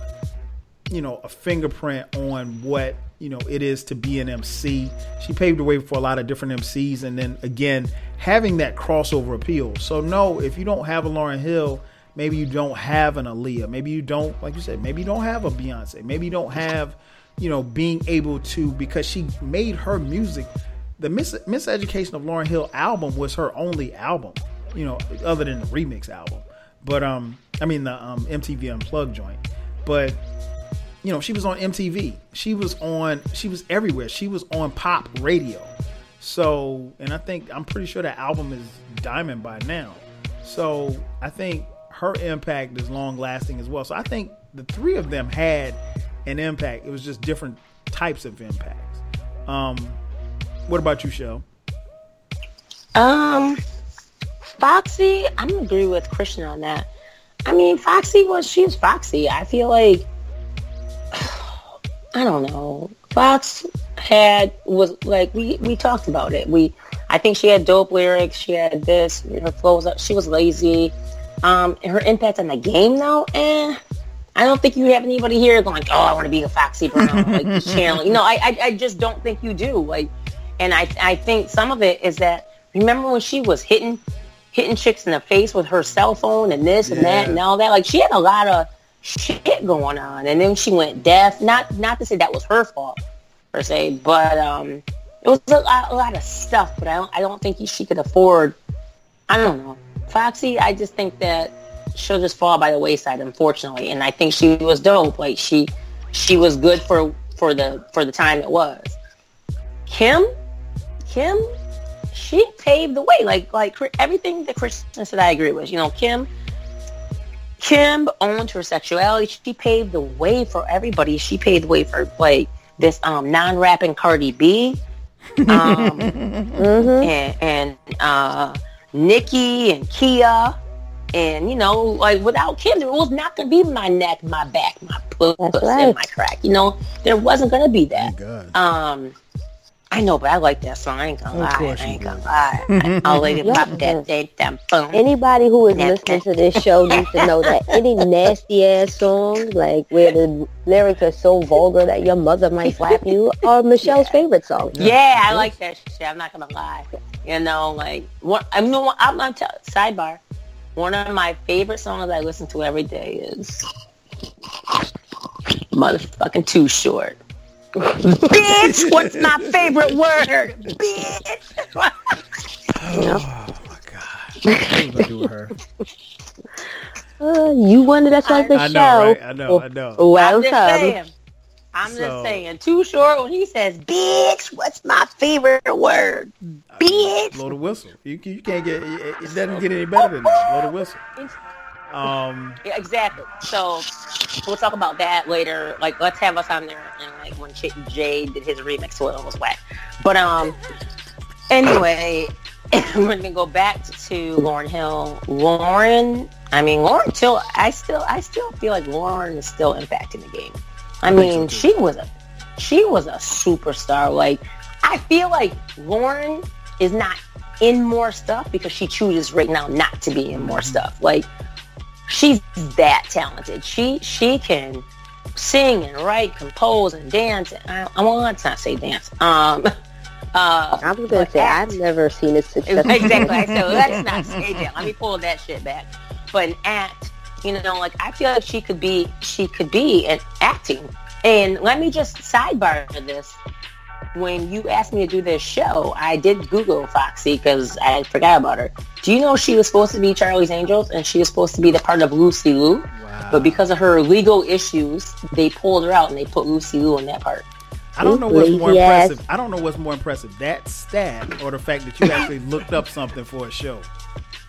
C: you know, a fingerprint on what you know it is to be an MC. She paved the way for a lot of different MCs, and then again having that crossover appeal. So no, if you don't have a Lauryn Hill, maybe you don't have an Aaliyah, maybe you don't, like you said, maybe you don't have a Beyonce, maybe you don't have, you know, being able to because she made her music the Miss Miseducation of Lauryn Hill album was her only album, you know, other than the remix album. But um, I mean the um, MTV Unplugged joint. But you know, she was on MTV. She was on. She was everywhere. She was on pop radio. So, and I think I'm pretty sure that album is diamond by now. So I think her impact is long lasting as well. So I think the three of them had an impact. It was just different types of impacts. Um, what about you, Shell?
B: Um, Foxy, I'm agree with Christian on that. I mean, Foxy was she was Foxy. I feel like <sighs> I don't know. Fox had was like we we talked about it. We I think she had dope lyrics. She had this. Her flows. She was lazy. Um, her impact on the game though, eh. I don't think you have anybody here going, oh, I want to be a Foxy Brown, like <laughs> channel. You know, I, I I just don't think you do. Like and I, I think some of it is that remember when she was hitting hitting chicks in the face with her cell phone and this yeah. and that and all that. Like she had a lot of shit going on, and then she went deaf. Not not to say that was her fault per se, but um, it was a lot, a lot of stuff. But I don't I don't think she could afford. I don't know, Foxy. I just think that she'll just fall by the wayside, unfortunately. And I think she was dope. Like she she was good for for the for the time it was. Kim, Kim, she paved the way. Like like everything that Christian said, I agree with. You know, Kim. Kim owned her sexuality. She paved the way for everybody. She paved the way for like this um, non-rapping Cardi B, <laughs> um, mm-hmm. and, and uh, Nicki and Khia, and you know, like without Kim, there was not gonna be my neck, my back, my puss, right. and my crack. You know, there wasn't gonna be that. Um, I know, but I like that song. I ain't gonna lie. I ain't gonna lie. I'll let it pop that day, damn boom.
A: Anybody who is listening to this show needs to know that any <laughs> nasty ass song, like where the lyrics are so vulgar that your mother might slap you, are <laughs> Michelle's yeah. favorite song.
B: Yeah, I like that shit. I'm not gonna lie. You know, like one. I'm no. I'm not t- sidebar. One of my favorite songs I listen to every day is motherfucking Too Short. Bitch, what's my favorite word? Bitch.
C: oh my god. What gonna do her?
A: Uh, you wanted to start the I show.
C: Know, right? I know, I know.
B: Welcome. I'm just saying. I'm so, just saying. Too short when he says, "Bitch, what's my favorite word?" Bitch.
C: Blow the whistle. You, you can't get. It, it doesn't get any better than that. Blow the whistle. Um,
B: yeah, exactly. So we'll talk about that later. Like, let's have us on there and like when Ch- Jay did his remix, it was whack. But um, anyway, <laughs> we're gonna go back to Lauryn Hill. Lauryn, I mean, Lauryn still, I still, I still feel like Lauryn is still impacting the game. I mean, she was a, she was a superstar. Like, I feel like Lauryn is not in more stuff because she chooses right now not to be in more stuff. Like she's that talented. She she can sing and write, compose and dance. I, I want not say dance. Um, <laughs> uh,
A: I was gonna say act. I've never seen a successful. <laughs>
B: exactly. Said, let's <laughs> not say that. Let me pull that shit back. But an act, you know, like I feel like she could be, she could be an acting. And let me just sidebar this when you asked me to do this show, I did Google Foxy because I forgot about her. Do you know she was supposed to be Charlie's Angels and she was supposed to be the part of Lucy Liu? Wow. But because of her legal issues, they pulled her out and they put Lucy Liu in that part.
C: I don't know what's more yes. impressive. I don't know what's more impressive, that stat or the fact that you <laughs> actually looked up something for a show.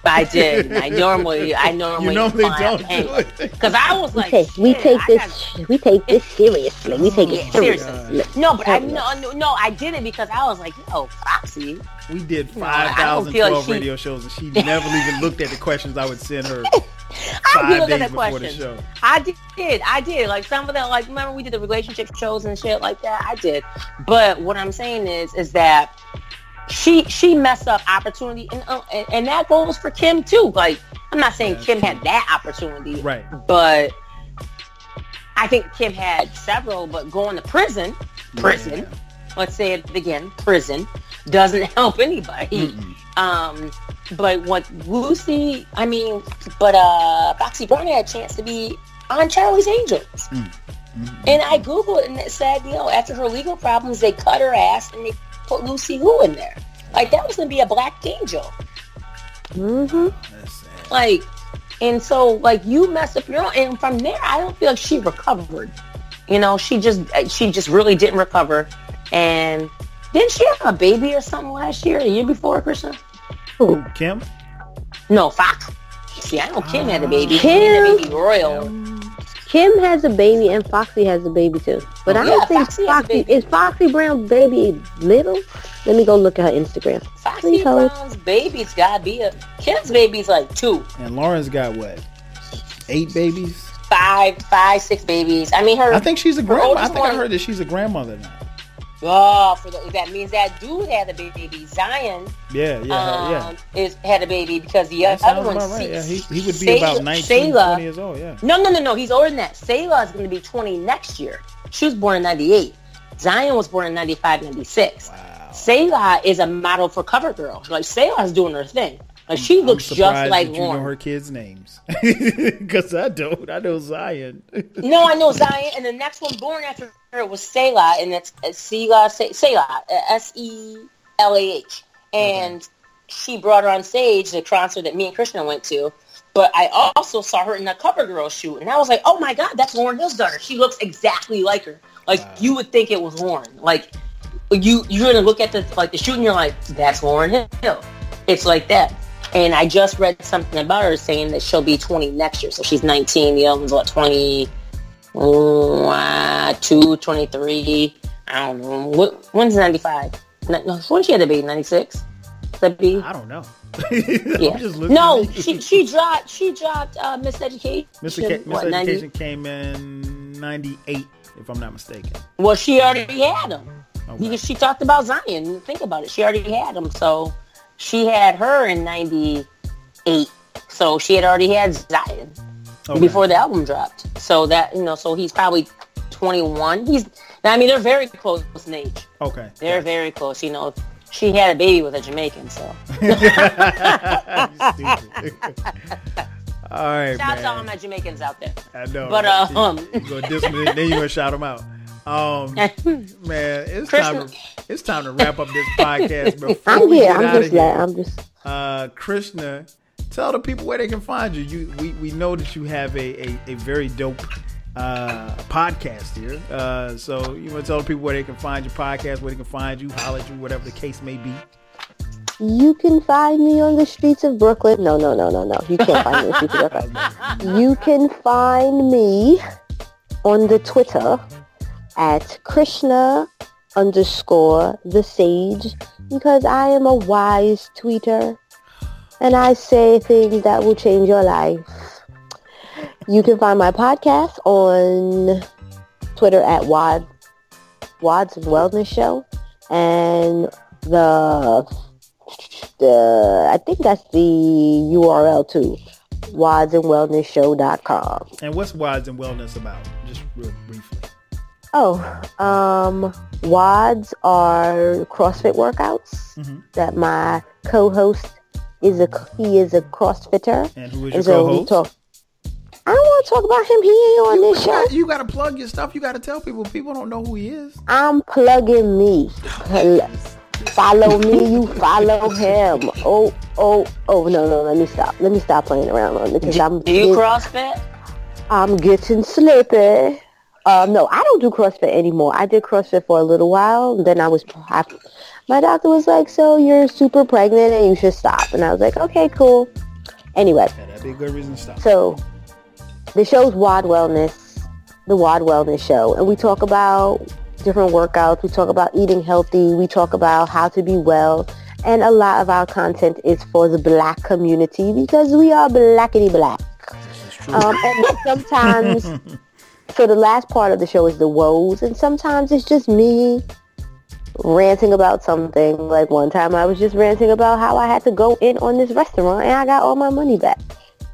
B: I did. I normally, <laughs> I normally,
C: you normally don't do it
B: because I was like,
A: we take, we take this, got... we take this seriously. We take it seriously.
B: No, but I no, no, I did it because I was like, yo, Foxy.
C: We did five thousand twelve like she... radio shows, and she never even looked at the questions I would send her.
B: I did look at the questions. The I did, I did. Like some of them, like remember we did the relationship shows and shit like that. I did, but what I'm saying is, is that she she messed up opportunity, and uh, and, and, that goes for Kim too. Like I'm not saying Kim had that opportunity,
C: right?
B: But I think Kim had several. But going to prison, prison. Yeah. Let's say it again, prison doesn't <laughs> help anybody. Mm-mm. Um, but what Lucy, I mean, but uh, Foxy Brown had a chance to be on Charlie's Angels. Mm. Mm-hmm. And I Googled and it said, you know, after her legal problems, they cut her ass and they put Lucy Who in there. Like that was gonna be a black angel.
A: Mm-hmm.
B: Like, and so like you messed up your own, and from there I don't feel like she recovered. You know, she just she just really didn't recover. And didn't she have a baby or something last year, a year before, Krishna?
C: Who? Kim?
B: No, Fox. See, I know Kim uh, had a baby. Kim, had a baby royal.
A: Kim has a baby and Foxy has a baby too. But I oh, don't yeah, think Foxy, Foxy is Foxy Brown's baby little. Let me go look at her Instagram.
B: Foxy Brown's baby's gotta be a Kim's baby's like two.
C: And Lauryn's got what? Eight babies?
B: Five, five, six babies. I mean her
C: I think she's a grandma. I think one, I heard that she's a grandmother now.
B: Oh, for the, that means that dude had a baby. Zion,
C: yeah, yeah, um, yeah,
B: is had a baby because the that other one,
C: right. yeah, he, he would be Selah, about 19, Selah, 20 years old. Yeah.
B: No, no, no, no. He's older than that. Selah is going to be 20 next year. She was born in 98. Zion was born in 95, 96. Wow. Selah is a model for CoverGirl. Like Selah's doing her thing. She I'm, looks just like
C: that you
B: know
C: her kids' names <laughs> because I don't. I know Zion. <laughs>
B: no, I know Zion, and the next one born after her was Selah, and it's uh, Selah, Selah, uh, S E L A H, and okay. she brought her on stage the concert that me and Krishna went to. But I also saw her in the CoverGirl shoot, and I was like, "Oh my God, that's Lauryn Hill's daughter. She looks exactly like her. Like wow. you would think it was Lauryn. Like you you're gonna look at the like the shoot, and you're like, that's Lauryn Hill. It's like that." And I just read something about her saying that she'll be 20 next year. So she's 19. The other one's what 20, uh, 2, 23. I don't know. What, when's 95? No, when she had to be 96. That be?
C: I don't know. <laughs>
B: yeah. no, she she dropped she dropped uh, Miseducation.
C: Miss, Education what, 90? came in 98, if I'm not mistaken.
B: Well, she already had them. Okay. Because she talked about Zion. Think about it. She already had them. So she had her in 98 so she had already had zion okay. before the album dropped. So that you know so he's probably 21 he's i mean they're very close in age.
C: Okay.
B: They're very close you know. She had a baby with a jamaican so. <laughs> <laughs>
C: All right
B: shout
C: man. out
B: to all my jamaicans out there.
C: I know
B: but uh, um
C: you, you go then you gonna shout them out <laughs> um, <laughs> man, it's time to it's time to wrap up this podcast. <laughs> Before
A: I'm
C: we
A: here.
C: Get
A: I'm just
C: here,
A: I'm just.
C: Uh, Krishna, tell the people where they can find you. You we, we know that you have a a, a very dope uh, podcast here. Uh, so you want to tell the people where they can find your podcast, where they can find you, holler at you, whatever the case may be.
A: You can find me on the streets of Brooklyn. No, no, no, no, no. You can't find me on the streets of <laughs> Brooklyn. You can find me on the Twitter at Krishna underscore the sage because I am a wise tweeter and I say things that will change your life. You can find my podcast on Twitter at WOD WODs and Wellness Show and the the I think that's the URL too. WadsandWellnessShow.com.
C: And what's WODs and Wellness about? Just real briefly.
A: Oh, um, WODs are CrossFit workouts mm-hmm. that my co-host is a he is a CrossFitter.
C: And who is your so co-host? Talk,
A: I don't want to talk about him. He ain't on you this
C: got,
A: show.
C: You got to plug your stuff. You got to tell people. People don't know who he is.
A: I'm plugging me. follow me, you follow him. Oh, oh, oh, no, no, let me stop. Let me stop playing around on it because I'm.
B: Do you CrossFit?
A: I'm getting slippy. Um, no, I don't do CrossFit anymore. I did CrossFit for a little while. Then I was, I, my doctor was like, so you're super pregnant and you should stop. And I was like, okay, cool. Anyway.
C: Yeah, that'd be a good reason to stop.
A: So the show's WOD Wellness, the WOD Wellness Show. And we talk about different workouts. We talk about eating healthy. We talk about how to be well. And a lot of our content is for the black community because we are blackity black. Um, and sometimes, <laughs> so the last part of the show is the woes. And sometimes it's just me ranting about something. Like one time I was just ranting about how I had to go in on this restaurant and I got all my money back.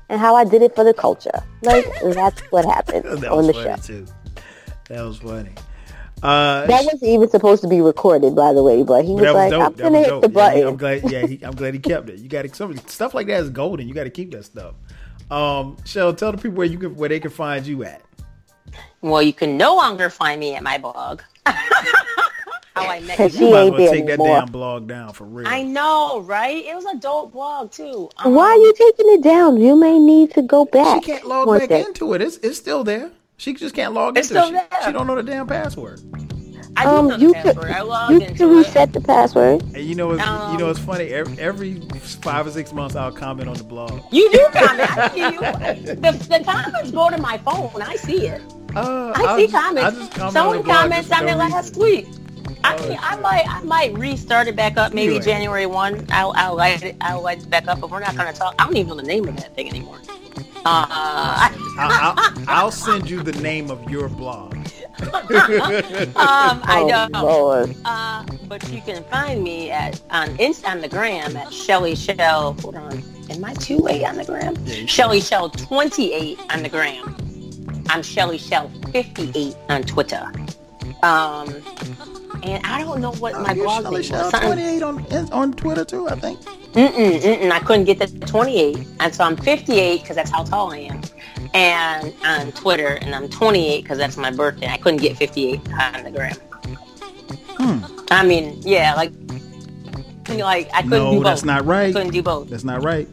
A: And how I did it for the culture. Like that's what happened <laughs> on the show.
C: Too. That was funny. Uh,
A: that wasn't even supposed to be recorded, by the way. But he was, was like, dope. "I'm gonna hit dope. the button."
C: Yeah, I'm glad. Yeah, he, I'm glad he kept it. You got to stuff like that is golden. You got to keep that stuff. Um, Shell, tell the people where you can, where they can find you at.
B: Well, you can no longer find me at my blog. <laughs> How I <laughs> met you.
C: She you might well take that damn blog down for real.
B: I know, right? It was a dope blog too.
A: Um, Why are you taking it down? You may need to go back.
C: She can't log back day. into it. It's it's still there. She just can't log
B: it's
C: into
B: still it.
C: She, she, don't know the damn password.
B: I um,
A: you
B: password. Could, I
A: you can reset the password.
C: And you know, it's, um, you know, it's funny. Every, every, five or six months, I'll comment on the blog.
B: You do comment. I see you. The, the comments go to my phone. I see it. Uh, I see just, comments. Comment Someone comments on it last week. I mean, I might, I might restart it back up. Maybe January one. I'll, I'll light it. I'll light it back up. But we're not going to talk. I don't even know the name of that thing anymore. Uh,
C: I'll, I'll, I'll, send you the name of your blog. <laughs>
B: um, I oh, know. Lord. Uh, but you can find me at on Inst on the gram at Shelly Shell. Hold on. Am I two eight on the gram? Yeah, Shelly Shell twenty eight on the gram. I'm Shelly Shell fifty eight on Twitter. Um, and I don't know what oh, my blog name was.
C: Twenty eight on on Twitter too, I think.
B: Mm-mm, mm-mm, I couldn't get the 28. And so I'm 58 because that's how tall I am. And on Twitter, and I'm 28 because that's my birthday. I couldn't get 58 on the gram. Hmm. I mean, yeah, like, like I couldn't no, do both.
C: that's not right. I
B: couldn't do both.
C: That's not right.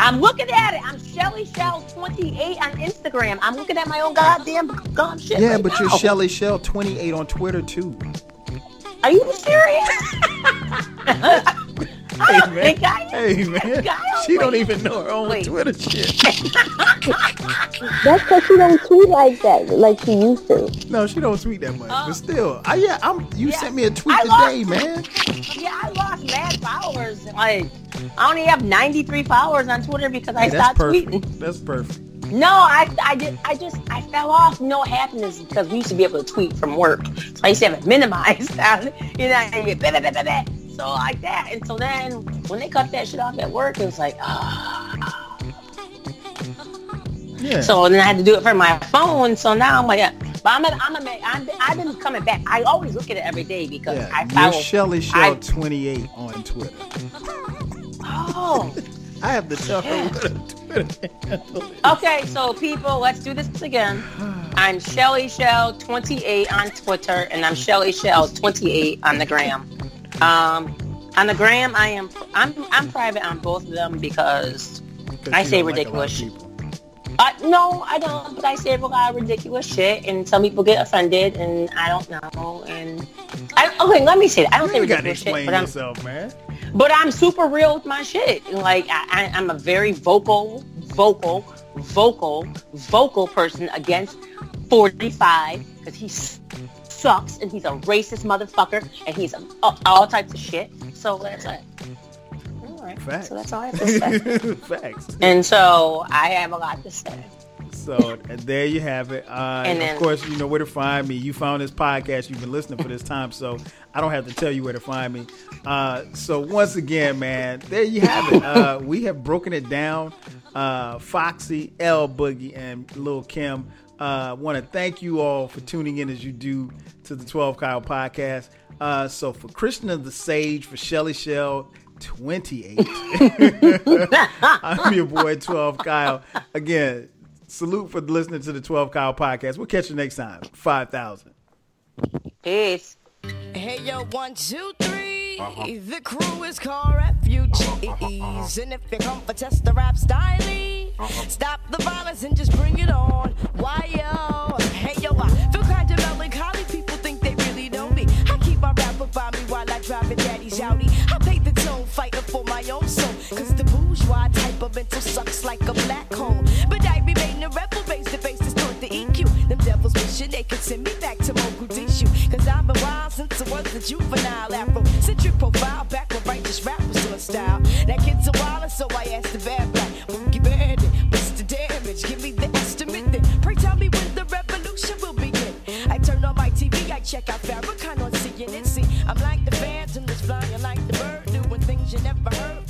B: I'm looking at it. I'm Shelly Shell 28 on Instagram. I'm looking at my own goddamn gum shit.
C: Yeah,
B: right
C: but
B: now.
C: you're Shelly Shell 28 on Twitter too.
B: Are you serious? <laughs> <laughs>
C: hey man, hey man, she don't even know her own Wait. Twitter shit. <laughs>
A: That's because she don't tweet like that, like she used to.
C: No, she don't tweet that much, but oh. still, I, yeah, I'm. You yeah, sent me a tweet I today, lost, man.
B: Yeah, I lost mad followers. Like, I only have 93 followers on Twitter because hey, I stopped
C: perfect.
B: tweeting.
C: That's perfect.
B: No, I, I did, I just, I fell off. No happiness because we used to be able to tweet from work. So I used to have it minimized. <laughs> you know, so like that. And so then when they cut that shit off at work, it was like, ah. Yeah. So then I had to do it from my phone. So now I'm like, yeah. But I'm, a, I'm, a, I'm, I've been coming back. I always look at it every day because yeah, I follow.
C: You're Shelly Shell 28 on Twitter.
B: Oh. <laughs>
C: I have to tell
B: her Okay, so people, let's do this again. I'm Shelly Shell 28 on Twitter, and I'm Shelly Shell 28 on the gram. Um, on the gram, I am I'm I'm private on both of them because I say ridiculous. Like uh, no, I don't. But I say a lot of ridiculous shit, and some people get offended, and I don't know. And I, okay, let me say that I don't you say ridiculous shit, but
C: yourself, I'm, man.
B: But I'm super real with my shit. Like I, I, I'm a very vocal, vocal, vocal, vocal person against 45 because he's sucks and he's a racist motherfucker and he's a, all types of shit. So that's it. All right. Facts. So that's all I have to say. <laughs>
C: Facts.
B: And so I have a lot to say.
C: So there you have it. Uh, and then, of course, you know where to find me. You found this podcast. You've been listening for this time, so I don't have to tell you where to find me. Uh, so once again, man, there you have it. Uh, we have broken it down. Uh, Foxy, L Boogie, and Lil Kim uh, want to thank you all for tuning in as you do to the 12 Kyle podcast. Uh, so for Krishna the Sage, for Shelly Shell 28, <laughs> I'm your boy 12 Kyle. Again, salute for listening to the 12 Kyle podcast. We'll catch you next time. 5,000.
B: Peace.
D: Hey, yo, one, two, three. Uh-huh. The crew is called refugees. And if you come for test the rap style, uh-huh. stop the violence and just bring it on. Why, yo? Hey, yo, I feel kind of melancholy. People think they really know me. I keep my rapper by me while I drive a daddy's Audi. I pay the tone fighting for my own soul. Cause the bourgeois type
E: of mental sucks like a black hole. But I remain a rebel, base to face distort the EQ. Them devils wishing they could send me back to. Cause I've been wild since I was a juvenile afro. Centric profile, back when righteous rap was doing style. That kid's a wild, so I asked the bad black, Boogie Bandit, what's the damage? Give me the estimate then. Pray tell me when the revolution will begin. I turn on my TV, I check out Farrakhan on CNN. See, I'm like the phantom that's flying like the bird, doing things you never heard